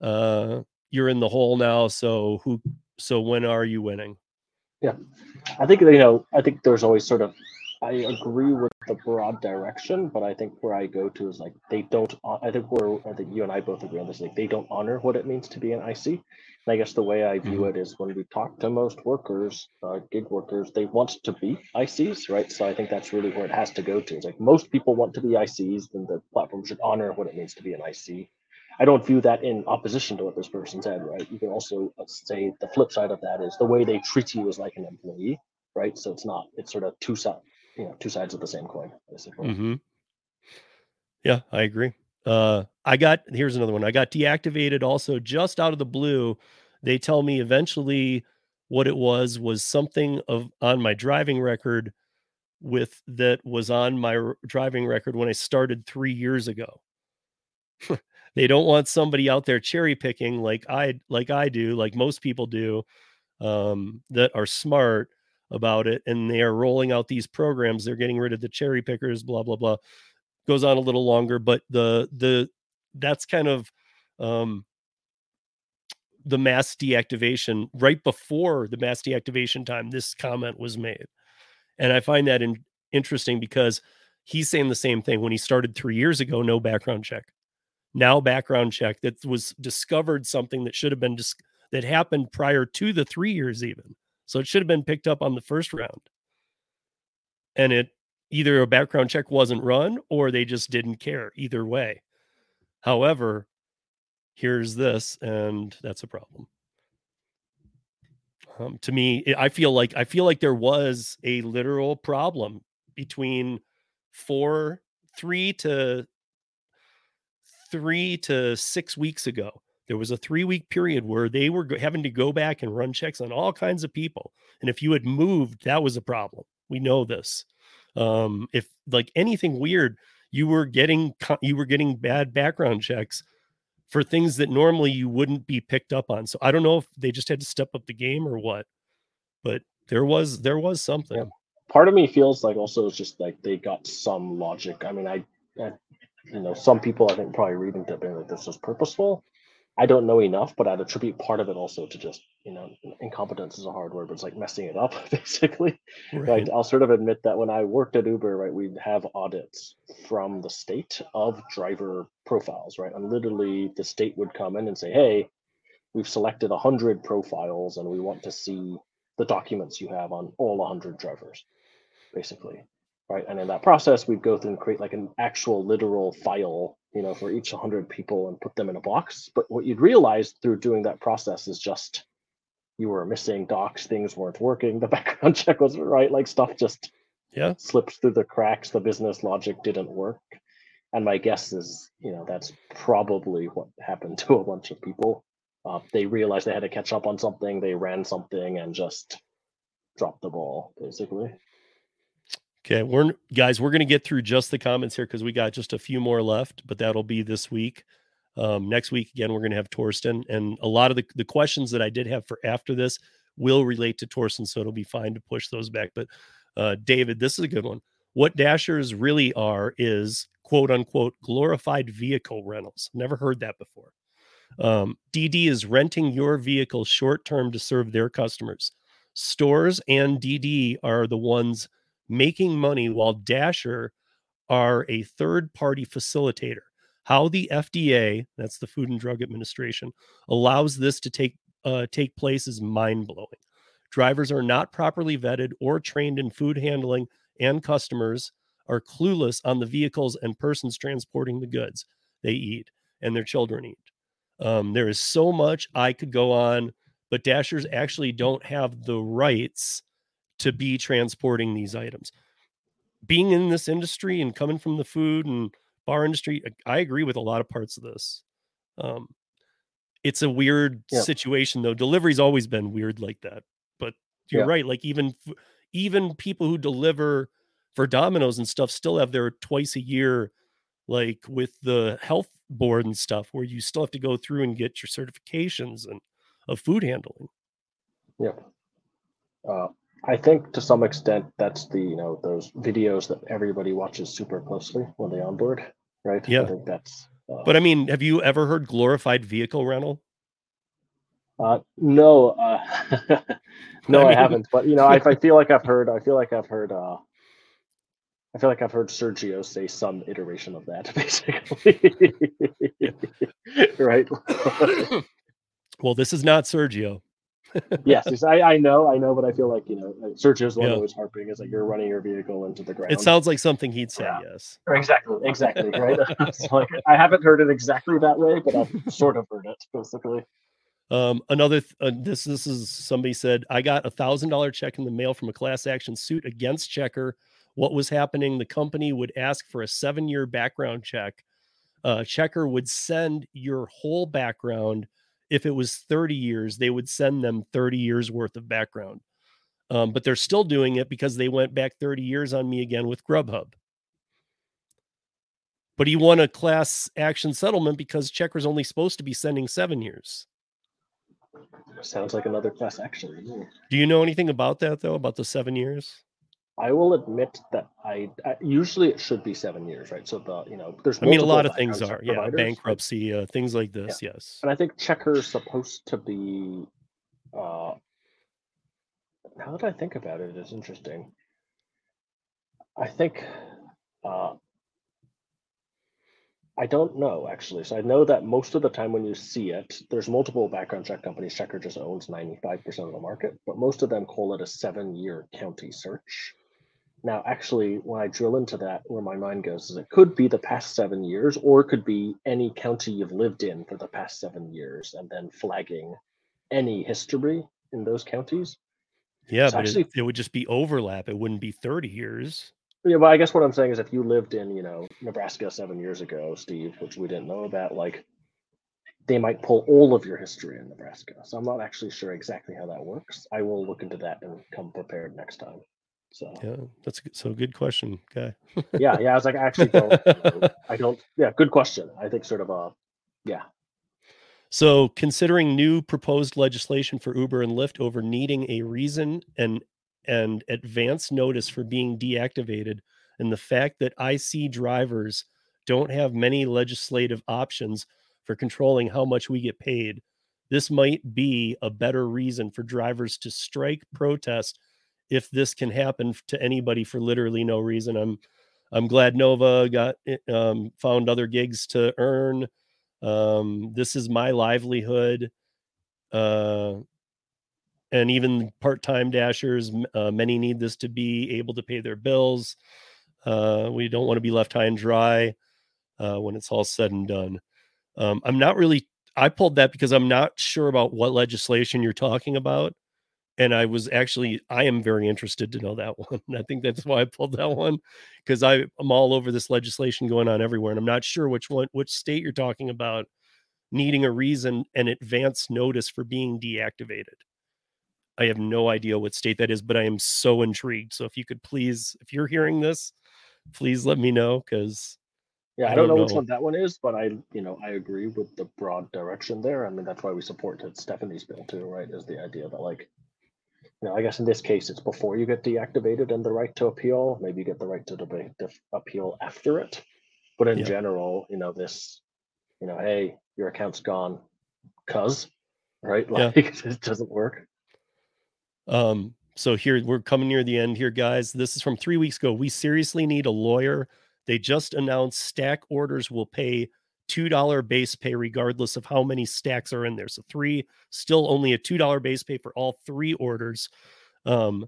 uh, you're in the hole now. So who? So when are you winning? Yeah, I think you know. I think there's always sort of I agree with the broad direction, but I think where I go to is like they don't. I think where I think you and I both agree on this. Like they don't honor what it means to be an IC. And I guess the way I view Mhm. it is when we talk to most workers, uh, gig workers, they want to be ICs, right? So I think that's really where it has to go to. It's like most people want to be ICs, then the platform should honor what it means to be an IC. I don't view that in opposition to what this person said, right? You can also uh, say the flip side of that is the way they treat you is like an employee, right? So it's not. It's sort of two sides, you know, two sides of the same coin, basically. hmm Yeah, I agree. Uh, I got here's another one. I got deactivated also just out of the blue. They tell me eventually what it was was something of on my driving record with that was on my r- driving record when I started three years ago. [LAUGHS] they don't want somebody out there cherry picking like I like I do, like most people do, um, that are smart about it, and they are rolling out these programs. They're getting rid of the cherry pickers, blah blah blah. Goes on a little longer, but the the that's kind of um, the mass deactivation right before the mass deactivation time. This comment was made, and I find that in, interesting because he's saying the same thing when he started three years ago. No background check now background check that was discovered something that should have been dis- that happened prior to the three years even so it should have been picked up on the first round. And it either a background check wasn't run or they just didn't care either way. However here's this and that's a problem. Um, to me i feel like i feel like there was a literal problem between four three to three to six weeks ago. There was a three week period where they were having to go back and run checks on all kinds of people. And if you had moved, that was a problem. We know this. Um, if like anything weird, you were getting you were getting bad background checks for things that normally you wouldn't be picked up on. So I don't know if they just had to step up the game or what, but there was there was something. Yeah. Part of me feels like also it's just like they got some logic. I mean, I, I you know, some people I think probably reading that being like this was purposeful. I don't know enough, but I'd attribute part of it also to just, you know, incompetence is a hard word, but it's like messing it up, [LAUGHS] basically. Right. Right. I'll sort of admit that when I worked at Uber, right, we'd have audits from the state of driver profiles, right? And literally the state would come in and say, hey, we've selected 100 profiles and we want to see the documents you have on all 100 drivers, basically right? And in that process, we'd go through and create like an actual literal file, you know, for each 100 people and put them in a box. But what you'd realize through doing that process is just you were missing docs, things weren't working, the [LAUGHS] background check wasn't right, like stuff just yeah slipped through the cracks, the business logic didn't work. And my guess is, you know, that's probably what happened to a bunch of people. Uh, they realized they had to catch up on something, they ran something and just dropped the ball, basically. Okay, we're guys, we're going to get through just the comments here because we got just a few more left, but that'll be this week. Um, next week, again, we're going to have Torsten, and a lot of the, the questions that I did have for after this will relate to Torsten, so it'll be fine to push those back. But uh, David, this is a good one. What dashers really are is quote unquote glorified vehicle rentals. Never heard that before. Um, DD is renting your vehicle short term to serve their customers. Stores and DD are the ones making money while Dasher are a third party facilitator. How the FDA, that's the Food and Drug Administration, allows this to take uh, take place is mind blowing. Drivers are not properly vetted or trained in food handling, and customers are clueless on the vehicles and persons transporting the goods they eat and their children eat. Um, there is so much I could go on, but Dashers actually don't have the rights to be transporting these items. Being in this industry and coming from the food and bar industry, I agree with a lot of parts of this. Um, it's a weird Yeah. situation though. Delivery's always been weird like that. But you're Yeah. right. Like even even people who deliver for Domino's and stuff still have their twice a year, like with the health board and stuff, where you still have to go through and get your certifications and of food handling. Yeah. Uh, I think to some extent that's the you know those videos that everybody watches super closely when they onboard, right? Yeah. I think that's. Uh, But I mean, have you ever heard glorified vehicle rental? uh, no, uh, [LAUGHS] no, I I, haven't. But you know, I, I [LAUGHS] feel like I've heard. I feel like I've heard uh, I feel like I've heard Sergio say some iteration of that, [LAUGHS] basically. right? [COUGHS] well, this is not Sergio. Yes, I, I know, I know, but I feel like you know, Sergio's one yeah. always harping is like you're running your vehicle into the ground. It sounds like something he'd say. Yeah. Yes, exactly, exactly, right. [LAUGHS] like I haven't heard it exactly that way, but I've [LAUGHS] sort of heard it basically. Um, another th- uh, this this is somebody said I got a thousand dollar check in the mail from a class action suit against Checkr. What was happening? The company would ask for a seven year background check. Uh, Checkr would send your whole background. If it was 30 years, they would send them 30 years worth of background. Um, but they're still doing it because they went back 30 years on me again with Grubhub. But he won a class action settlement because Checkr's only supposed to be sending seven years. Sounds like another class action. Do you know anything about that though? About the seven years? I will admit that I, I, usually it should be seven years, right? So the you know there's I mean a lot of things are yeah bankruptcy uh, things like this yeah. yes. And I think Checkr is supposed to be. uh Now that I think about it, it's interesting. I think uh I don't know actually. So I know that most of the time when you see it, there's multiple background check companies. Checkr just owns 95% of the market, but most of them call it a seven year county search. Now, actually, when I drill into that, where my mind goes is it could be the past seven years, or it could be any county you've lived in for the past seven years, and then flagging any history in those counties. Yeah, so but actually, it, it would just be overlap. It wouldn't be 30 years. Yeah, but I guess what I'm saying is if you lived in, you know, Nebraska seven years ago, Steve, which we didn't know about, like they might pull all of your history in Nebraska. So I'm not actually sure exactly how that works. I will look into that and come prepared next time. So yeah, that's a, so good question, guy. yeah, yeah. I was like, I actually don't. [LAUGHS] I don't. Yeah, good question. I think sort of a, yeah. So considering new proposed legislation for Uber and Lyft over needing a reason and and advance notice for being deactivated, and the fact that IC drivers don't have many legislative options for controlling how much we get paid, this might be a better reason for drivers to strike, protest, if this can happen to anybody for literally no reason. I'm I'm glad Nova got um, found other gigs to earn. Um, this is my livelihood. Uh, and even part-time dashers, uh, many need this to be able to pay their bills. Uh, we don't want to be left high and dry uh, when it's all said and done. Um, I'm not really. I pulled that because I'm not sure about what legislation you're talking about and I was actually I am very interested to know that [LAUGHS] one. I think that's why I pulled that one because I'm all over this legislation going on everywhere, and I'm not sure which one, which state you're talking about needing a reason and advance notice for being deactivated. I have no idea what state that is, but I am so intrigued. So if you could please, if you're hearing this, please let me know because yeah, I, I don't, know, know, which one that one is, but I, you know, I agree with the broad direction there. I mean, that's why we supported Stephanie's bill too, right? Is the idea that like know, I guess in this case, it's before you get deactivated and the right to appeal. Maybe you get the right to debate, to appeal after it. But in yeah. general, you know, this, you know, hey, your account's gone, cuz, right? Like yeah. [LAUGHS] it doesn't work. Um, so here we're coming near the end here, guys. This is from three weeks ago. We seriously need a lawyer. They just announced stack orders will pay $2 base pay regardless of how many stacks are in there. So three, still only a $2 base pay for all three orders. Um,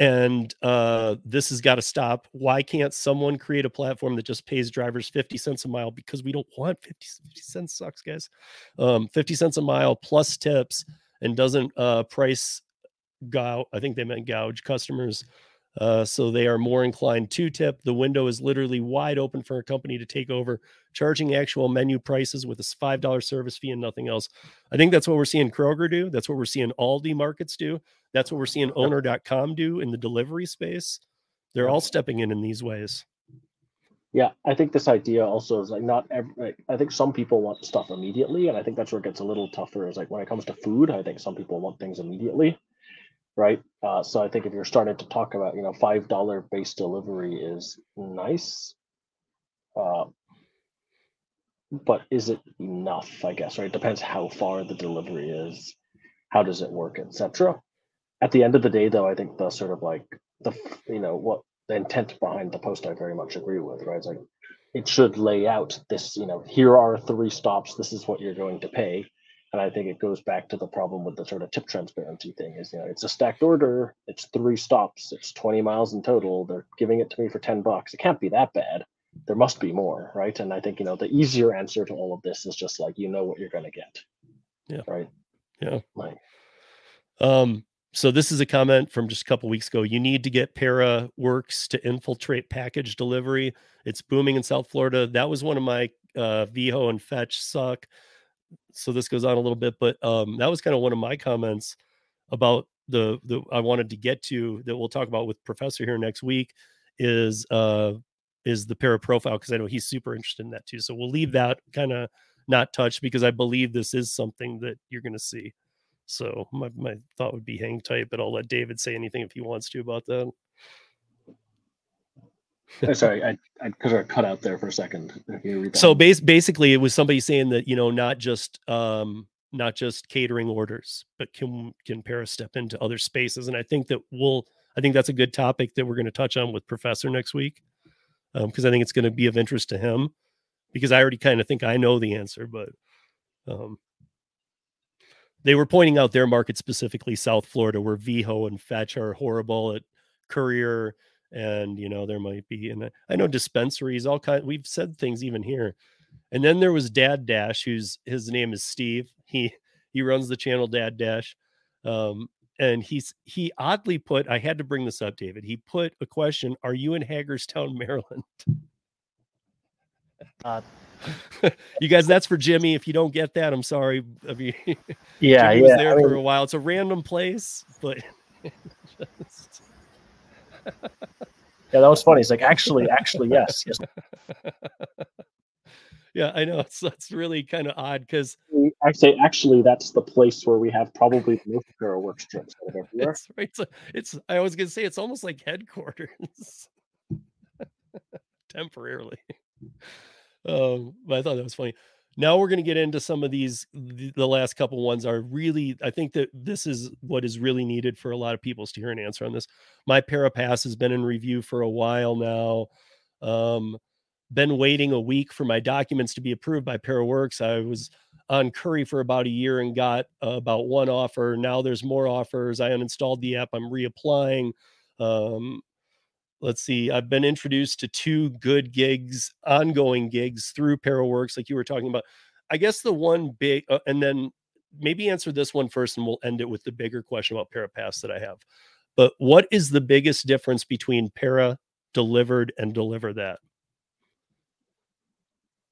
and uh, this has got to stop. Why can't someone create a platform that just pays drivers 50 cents a mile? Because we don't want 50, 50 cents sucks, guys. Um, 50 cents a mile plus tips and doesn't uh, price gouge. I think they meant gouge customers uh, so they are more inclined to tip. The window is literally wide open for a company to take over, charging actual menu prices with a $5 service fee and nothing else. I think that's what we're seeing Kroger do. That's what we're seeing Aldi markets do. That's what we're seeing owner.com do in the delivery space. They're all stepping in in these ways. Yeah, I think this idea also is like not every, like, I think some people want stuff immediately, and I think that's where it gets a little tougher. Is like when it comes to food, I think some people want things immediately right? Uh, so I think if you're starting to talk about, you know, five dollar base delivery is nice, uh, but is it enough? I guess right. It depends how far the delivery is, how does it work, etc. At the end of the day, though, I think the sort of like the you know what the intent behind the post I very much agree with, right? It's like it should lay out this, you know, here are three stops, this is what you're going to pay. And I think it goes back to the problem with the sort of tip transparency thing is, you know, it's a stacked order, it's three stops, it's 20 miles in total. They're giving it to me for 10 bucks. It can't be that bad. There must be more, right? And I think, you know, the easier answer to all of this is just like, you know what you're going to get. Yeah. Right. Yeah. Like, Um, so this is a comment from just a couple weeks ago. You need to get Para Works to infiltrate package delivery. It's booming in South Florida. That was one of my uh Veho and Fetch suck. So this goes on a little bit, but um that was kind of one of my comments about the the I wanted to get to that we'll talk about with Professor here next week is uh is the para profile because I know he's super interested in that too. So we'll leave that kind of not touched because I believe this is something that you're going to see. So my, my thought would be hang tight, but I'll let David say anything if he wants to about that. Uh, sorry, I I because I cut out there for a second. If you read that So base, basically, it was somebody saying that you know not just um not just catering orders, but can can Para step into other spaces, and I think that we'll I think that's a good topic that we're going to touch on with Professor next week because I think it's going to be of interest to him because I already kind of think I know the answer, but um, they were pointing out their market specifically South Florida, where Veho and Fetch are horrible at courier, and you know there might be, and I- know dispensaries, all kind. We've said things even here, and then there was Dad Dash, who's his name is Steve. He he runs the channel Dad Dash, um, and he's he oddly put. I had to bring this up, David. He put a question: Are you in Hagerstown, [LAUGHS] Maryland? Uh, [LAUGHS] you guys, that's for Jimmy. If you don't get that, I'm sorry. I mean, [LAUGHS] yeah, Jimmy was there I for mean, a while. It's a random place, but just- yeah, that was funny. It's like actually, actually, yes, yes. [LAUGHS] yeah, I know it's that's really kind of odd because Actually, actually, that's the place where we have probably the most Para Works trips everywhere. it's right. It's, it's I was gonna say it's almost like headquarters [LAUGHS] temporarily. [LAUGHS] Um, but I thought that was funny. Now we're gonna get into some of these. The, last couple ones are really. I think that this is what is really needed for a lot of people to hear an answer on this. My Parapass has been in review for a while now. Um, been waiting a week for my documents to be approved by ParaWorks. I was on Curri for about a year and got uh, about one offer. Now there's more offers. I uninstalled the app. I'm reapplying. Um, let's see. I've been introduced to two good gigs, ongoing gigs through ParaWorks, like you were talking about. I guess the one big, uh, and then maybe answer this one first, and we'll end it with the bigger question about ParaPass that I have. But what is the biggest difference between Para Dlivrd and deliver that?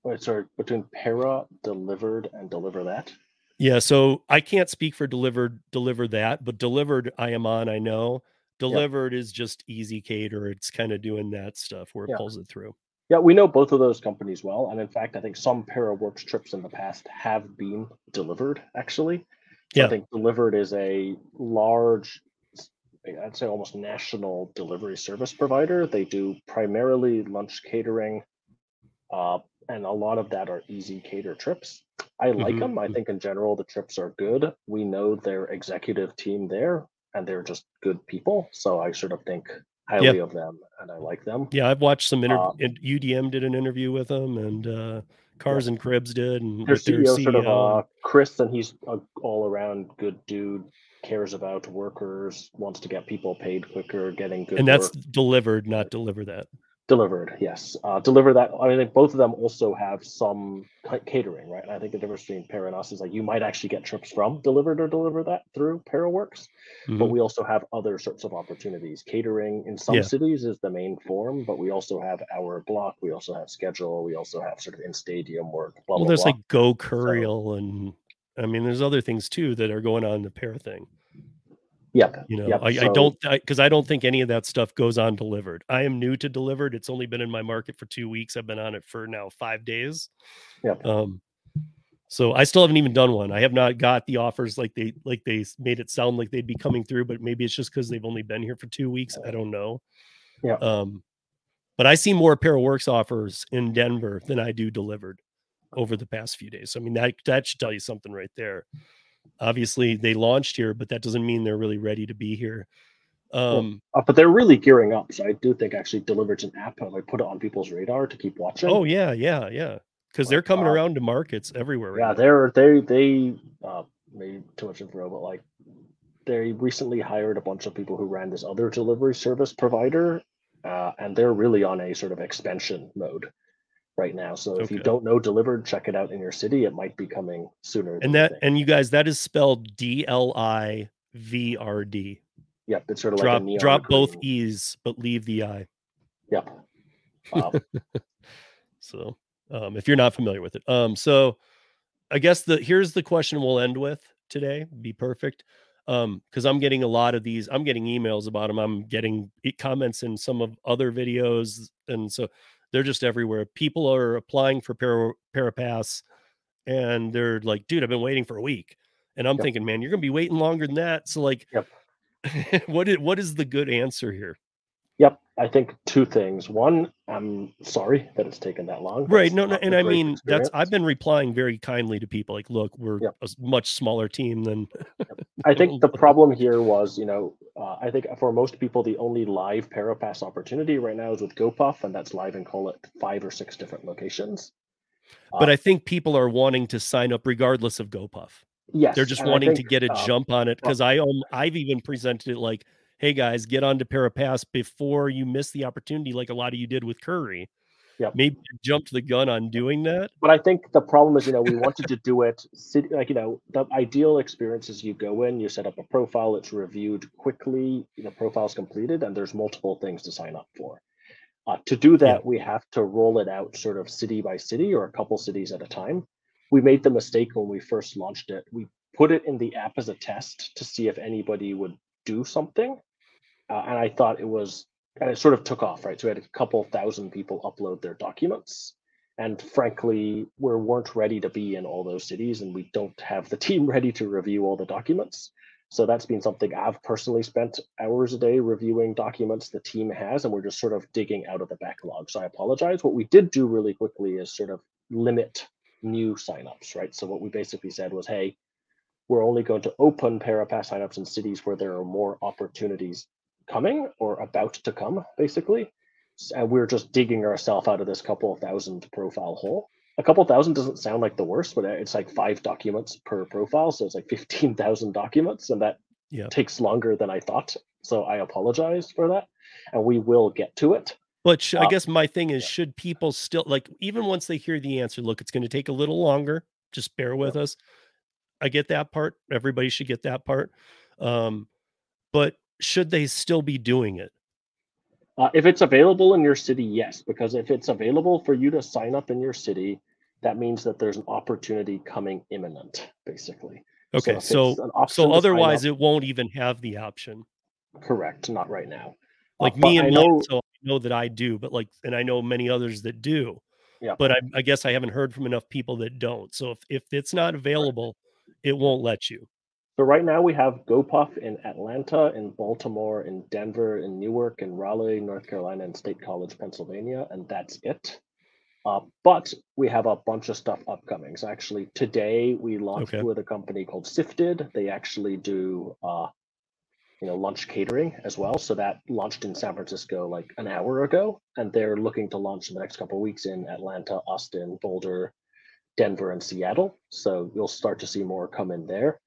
Wait, sorry, between Para Dlivrd and deliver that. Yeah, so I can't speak for Dlivrd deliver that, but Dlivrd I am on, I know. Dlivrd is just ezCater. It's kind of doing that stuff where it Yeah. pulls it through. Yeah, we know both of those companies well, and in fact, I think some Para Works trips in the past have been delivered. Actually, so Yeah. I think Dlivrd is a large, I'd say almost national delivery service provider. They do primarily lunch catering, uh, and a lot of that are ezCater trips. I like Mhm, them. I mhm. think in general the trips are good. We know their executive team there, and they're just good people. So I sort of think highly of them, and I like them. Yeah, I've watched some inter- and UDM did an interview with them and uh Cars and Cribs did and their their CEO, sort of uh, Chris, and he's a all around good dude. Cares about workers, wants to get people paid quicker, getting good and that's work Dlivrd, not deliver that. Delivered. Yes, uh, deliver that. I think both of them also have some catering, right? And I think the difference between Para and us is like you might actually get trips from Dlivrd or deliver that through ParaWorks, but Mhm. we also have other sorts of opportunities. Catering in some Yeah. cities is the main form, but we also have our block. We also have schedule. We also have sort of in stadium work. Blah Well, blah there's blah. like Go Couriel and I mean there's other things too that are going on in the pair thing. Yep. You know, yep. I, I don't because I, don't think any of that stuff goes on Dlivrd. I am new to Dlivrd. It's only been in my market for two weeks. I've been on it for now five days. Yep. Um, so I still haven't even done one. I have not got the offers like they like they made it sound like they'd be coming through, but maybe it's just because they've only been here for two weeks. I don't know. Yeah. Um, but I see more ParaWorks offers in Denver than I do Dlivrd over the past few days. So I mean that that should tell you something right there. Obviously they launched here, but that doesn't mean they're really ready to be here. Um, uh, but they're really gearing up. So I do think actually Dlivrd's an app. I put it on people's radar to keep watching. oh yeah, yeah, yeah. Because they're coming uh, around to markets everywhere. Right yeah, now. they're they they uh, maybe too much info, but like they recently hired a bunch of people who ran this other delivery service provider, uh, and they're really on a sort of expansion mode right now. So if you don't know Dlivrd, check it out in your city. It might be coming sooner. and that and you guys that is spelled D L I V R D. yep, it's sort of Drop like drop both E's but leave the I. Yep. Um, [LAUGHS] So um, if you're not familiar with it, um, so I guess the here's the question we'll end with today. Be perfect, um, because I'm getting a lot of these. I'm getting emails about them. I'm getting comments in some of other videos, and so they're just everywhere. People are applying for para, Parapass, and they're like, "Dude, I've been waiting for a week," and I'm Yep. thinking, "Man, you're gonna be waiting longer than that." So like, Yep. [LAUGHS] what is what is the good answer here? Yep, I think two things. One, I'm sorry that it's taken that long. right That's no no and I mean that's i've been replying very kindly to people like look we're Yep. a much smaller team than [LAUGHS] I think the problem here was, you know, uh, I think for most people, the only live Parapass opportunity right now is with GoPuff, and that's live in call it five or six different locations. but Uh, i think people are wanting to sign up regardless of gopuff Yes, they're just and wanting to get a uh, jump on it because i um, i've even presented it like hey guys get on to parapass before you miss the opportunity like a lot of you did with Curri Yep. maybe you jumped the gun on doing that But I think the problem is, you know, we wanted to do it city, like, you know, the ideal experience is you go in, you set up a profile, it's reviewed quickly, the profile's completed, and there's multiple things to sign up for. Uh, to do that, we have to roll it out sort of city by city or a couple cities at a time. We made the mistake when we first launched it. We put it in the app as a test to see if anybody would do something. Uh, and I thought it was, and it sort of took off, right? So we had a couple thousand people upload their documents. And frankly we weren't ready to be in all those cities and we don't have the [LAUGHS] team ready to review all the documents. So that's been something i've personally spent hours a day reviewing documents the team has and we're just sort of digging out of the backlog. So i apologize. What we did do really quickly is sort of limit new signups right? So what we basically said was hey we're only going to open parapass signups in cities where there are more opportunities coming or about to come basically and we're just digging ourselves out of this couple of thousand profile hole. A couple thousand doesn't sound like the worst, but it's like five documents per profile, so it's like fifteen thousand documents, and that Yeah. takes longer than I thought. So I apologize for that, and we will get to it. But sh- I Uh, guess my thing is, should people still like even once they hear the answer? Look, it's going to take a little longer. Just bear with us. I get that part. Everybody should get that part. Um, but should they still be doing it? Uh, if it's available in your city, yes, because if it's available for you to sign up in your city, that means that there's an opportunity coming imminent, basically. Okay, so option so otherwise up- it won't even have the option. correct, not right now. Uh, Like but me I and know, mine, so I know that I do, but like, and I know many others that do. Yeah. But I, I guess I haven't heard from enough people that don't. So if if it's not available, it won't let you. So right now we have GoPuff in Atlanta, in Baltimore, in Denver, in Newark, in Raleigh, North Carolina, and State College, Pennsylvania, and that's it. Uh, but we have a bunch of stuff upcoming. So actually today we launched Okay. with a company called Sifted. They actually do uh, you know lunch catering as well. So that launched in San Francisco like an hour ago, and they're looking to launch in the next couple of weeks in Atlanta, Austin, Boulder, Denver, and Seattle. So you'll start to see more come in there.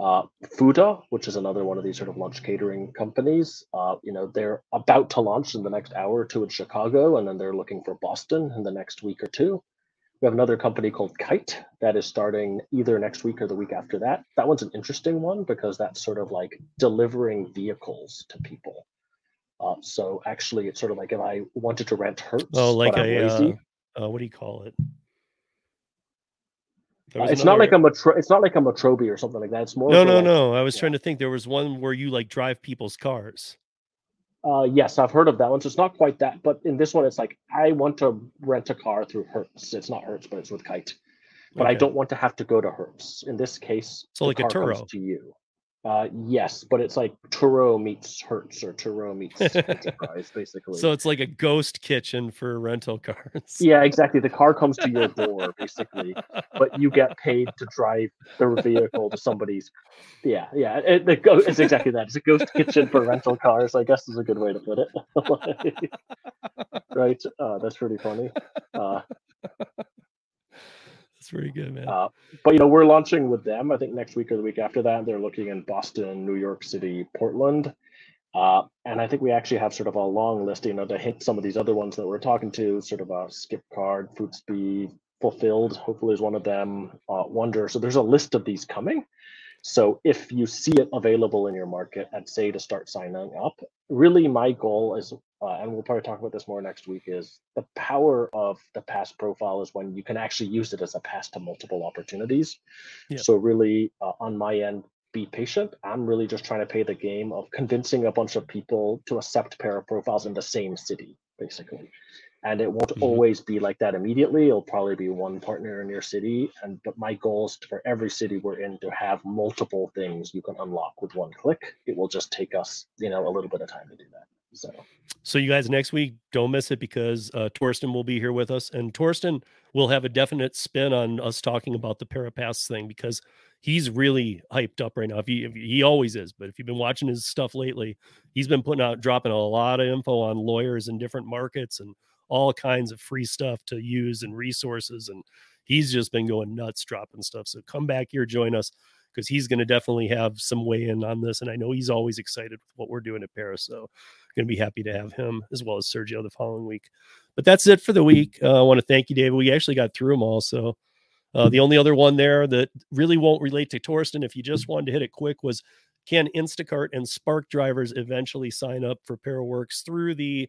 Uh, Fooda, which is another one of these sort of lunch catering companies, uh, you know, they're about to launch in the next hour or two in Chicago, and then they're looking for Boston in the next week or two. We have another company called Kite that is starting either next week or the week after that. That one's an interesting one because that's sort of like delivering vehicles to people. Uh, so actually, it's sort of like if I wanted to rent Hertz, Oh, like a lazy, uh, uh, what do you call it? There was it's not like a metro, it's not like a Metrobi or something like that. It's more no no like, no. I was yeah. trying to think. There was one where you like drive people's cars. Uh, yes, I've heard of that one. So it's not quite that, but in this one, it's like I want to rent a car through Hertz. It's not Hertz, but it's with Kite. But I don't want to have to go to Hertz. In this case, So the like a car comes Turo. to you. Uh, yes, but it's like Turo meets Hertz or Turo meets [LAUGHS] Enterprise, basically. So it's like a ghost kitchen for rental cars. Yeah, exactly. The car comes to your [LAUGHS] door, basically, but you get paid to drive the vehicle to somebody's. Yeah, yeah. It, the go- it's exactly that. It's a ghost kitchen for rental cars. I guess is a good way to put it. [LAUGHS] right? Uh, that's pretty funny. Uh, That's pretty good, man. Uh, but you know, we're launching with them. I think next week or the week after that. They're looking in Boston, New York City, Portland, uh, and I think we actually have sort of a long list. You know, to hit some of these other ones that we're talking to, sort of a Skip Card, Footspeed, Fulfilled. Hopefully, is one of them. Uh, Wonder. So there's a list of these coming. So if you see it available in your market, I'd say to start signing up. Really, my goal is, uh, and we'll probably talk about this more next week, is the power of the pass profile is when you can actually use it as a pass to multiple opportunities. Yeah. So really, uh, on my end, be patient. I'm really just trying to play the game of convincing a bunch of people to accept Para profiles in the same city, basically and it won't Mhm. always be like that immediately it'll probably be one partner in your city and but my goal is for every city we're in to have multiple things you can unlock with one click it will just take us you know a little bit of time to do that so So you guys next week don't miss it because uh, Torsten will be here with us, and Torsten will have a definite spin on us talking about the Parapass thing because he's really hyped up right now. If he if he always is, but if you've been watching his stuff lately, he's been putting out dropping a lot of info on lawyers in different markets and all kinds of free stuff to use and resources, and he's just been going nuts dropping stuff. So come back here, join us because he's going to definitely have some weigh in on this, and I know he's always excited with what we're doing at Paris. So going to be happy to have him as well as Sergio the following week. But that's it for the week. Uh, I want to thank you, David. We actually got through them all. So uh, the only other one there that really won't relate to Torsten, if you just wanted to hit it quick, was can Instacart and Spark drivers eventually sign up for Paraworks through the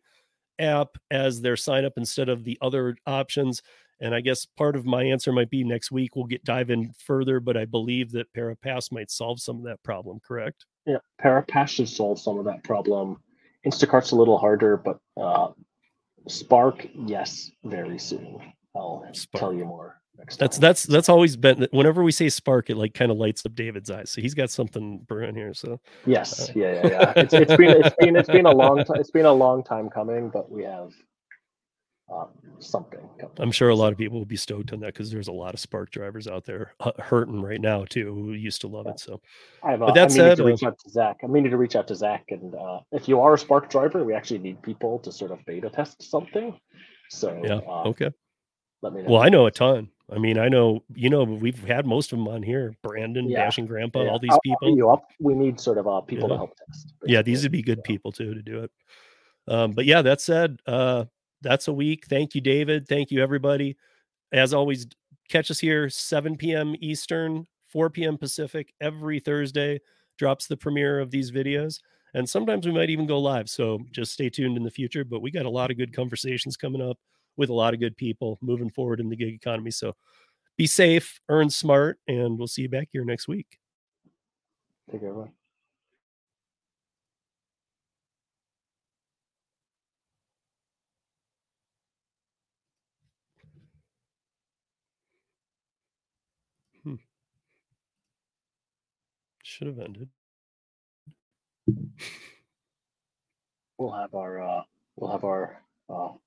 app as their sign up instead of the other options? And I guess part of my answer might be next week we'll get dive in further, but I believe that Parapass might solve some of that problem, correct? yeah parapass should solve some of that problem instacart's a little harder but uh spark yes very soon i'll tell you more next That's time. that's that's always been whenever we say spark, it like kind of lights up David's eyes. So he's got something brewing here. So Yes, Uh, yeah, yeah, yeah. It's, it's been it's been it's been a long time. It's been a long time coming, but we have uh, something. I'm sure a lot of people will be stoked on that because there's a lot of spark drivers out there hu- hurting right now too who used to love it. So I've, uh, but that I said, to uh, reach out to Zach. I meaning to reach out to Zach, and uh, if you are a Spark driver, we actually need people to sort of beta test something. So yeah, uh, okay. let me know. Well, I know a ton. I mean, I know you know we've had most of them on here. Brandon, Yeah. Dashing Grandpa, Yeah, all these I'll- people. you up. We need sort of uh, people Yeah. to help test. yeah these would be good people too to do it um but yeah that said uh that's a week. Thank you david. Thank you everybody. As always catch us here 7 p.m eastern 4 p.m pacific every thursday drops the premiere of these videos. And sometimes we might even go live so just stay tuned in the future but we got a lot of good conversations coming up with a lot of good people moving forward in the gig economy. So be safe earn smart and we'll see you back here next week. Take care, everyone. Should have ended We'll have our uh, we'll have our uh, blue.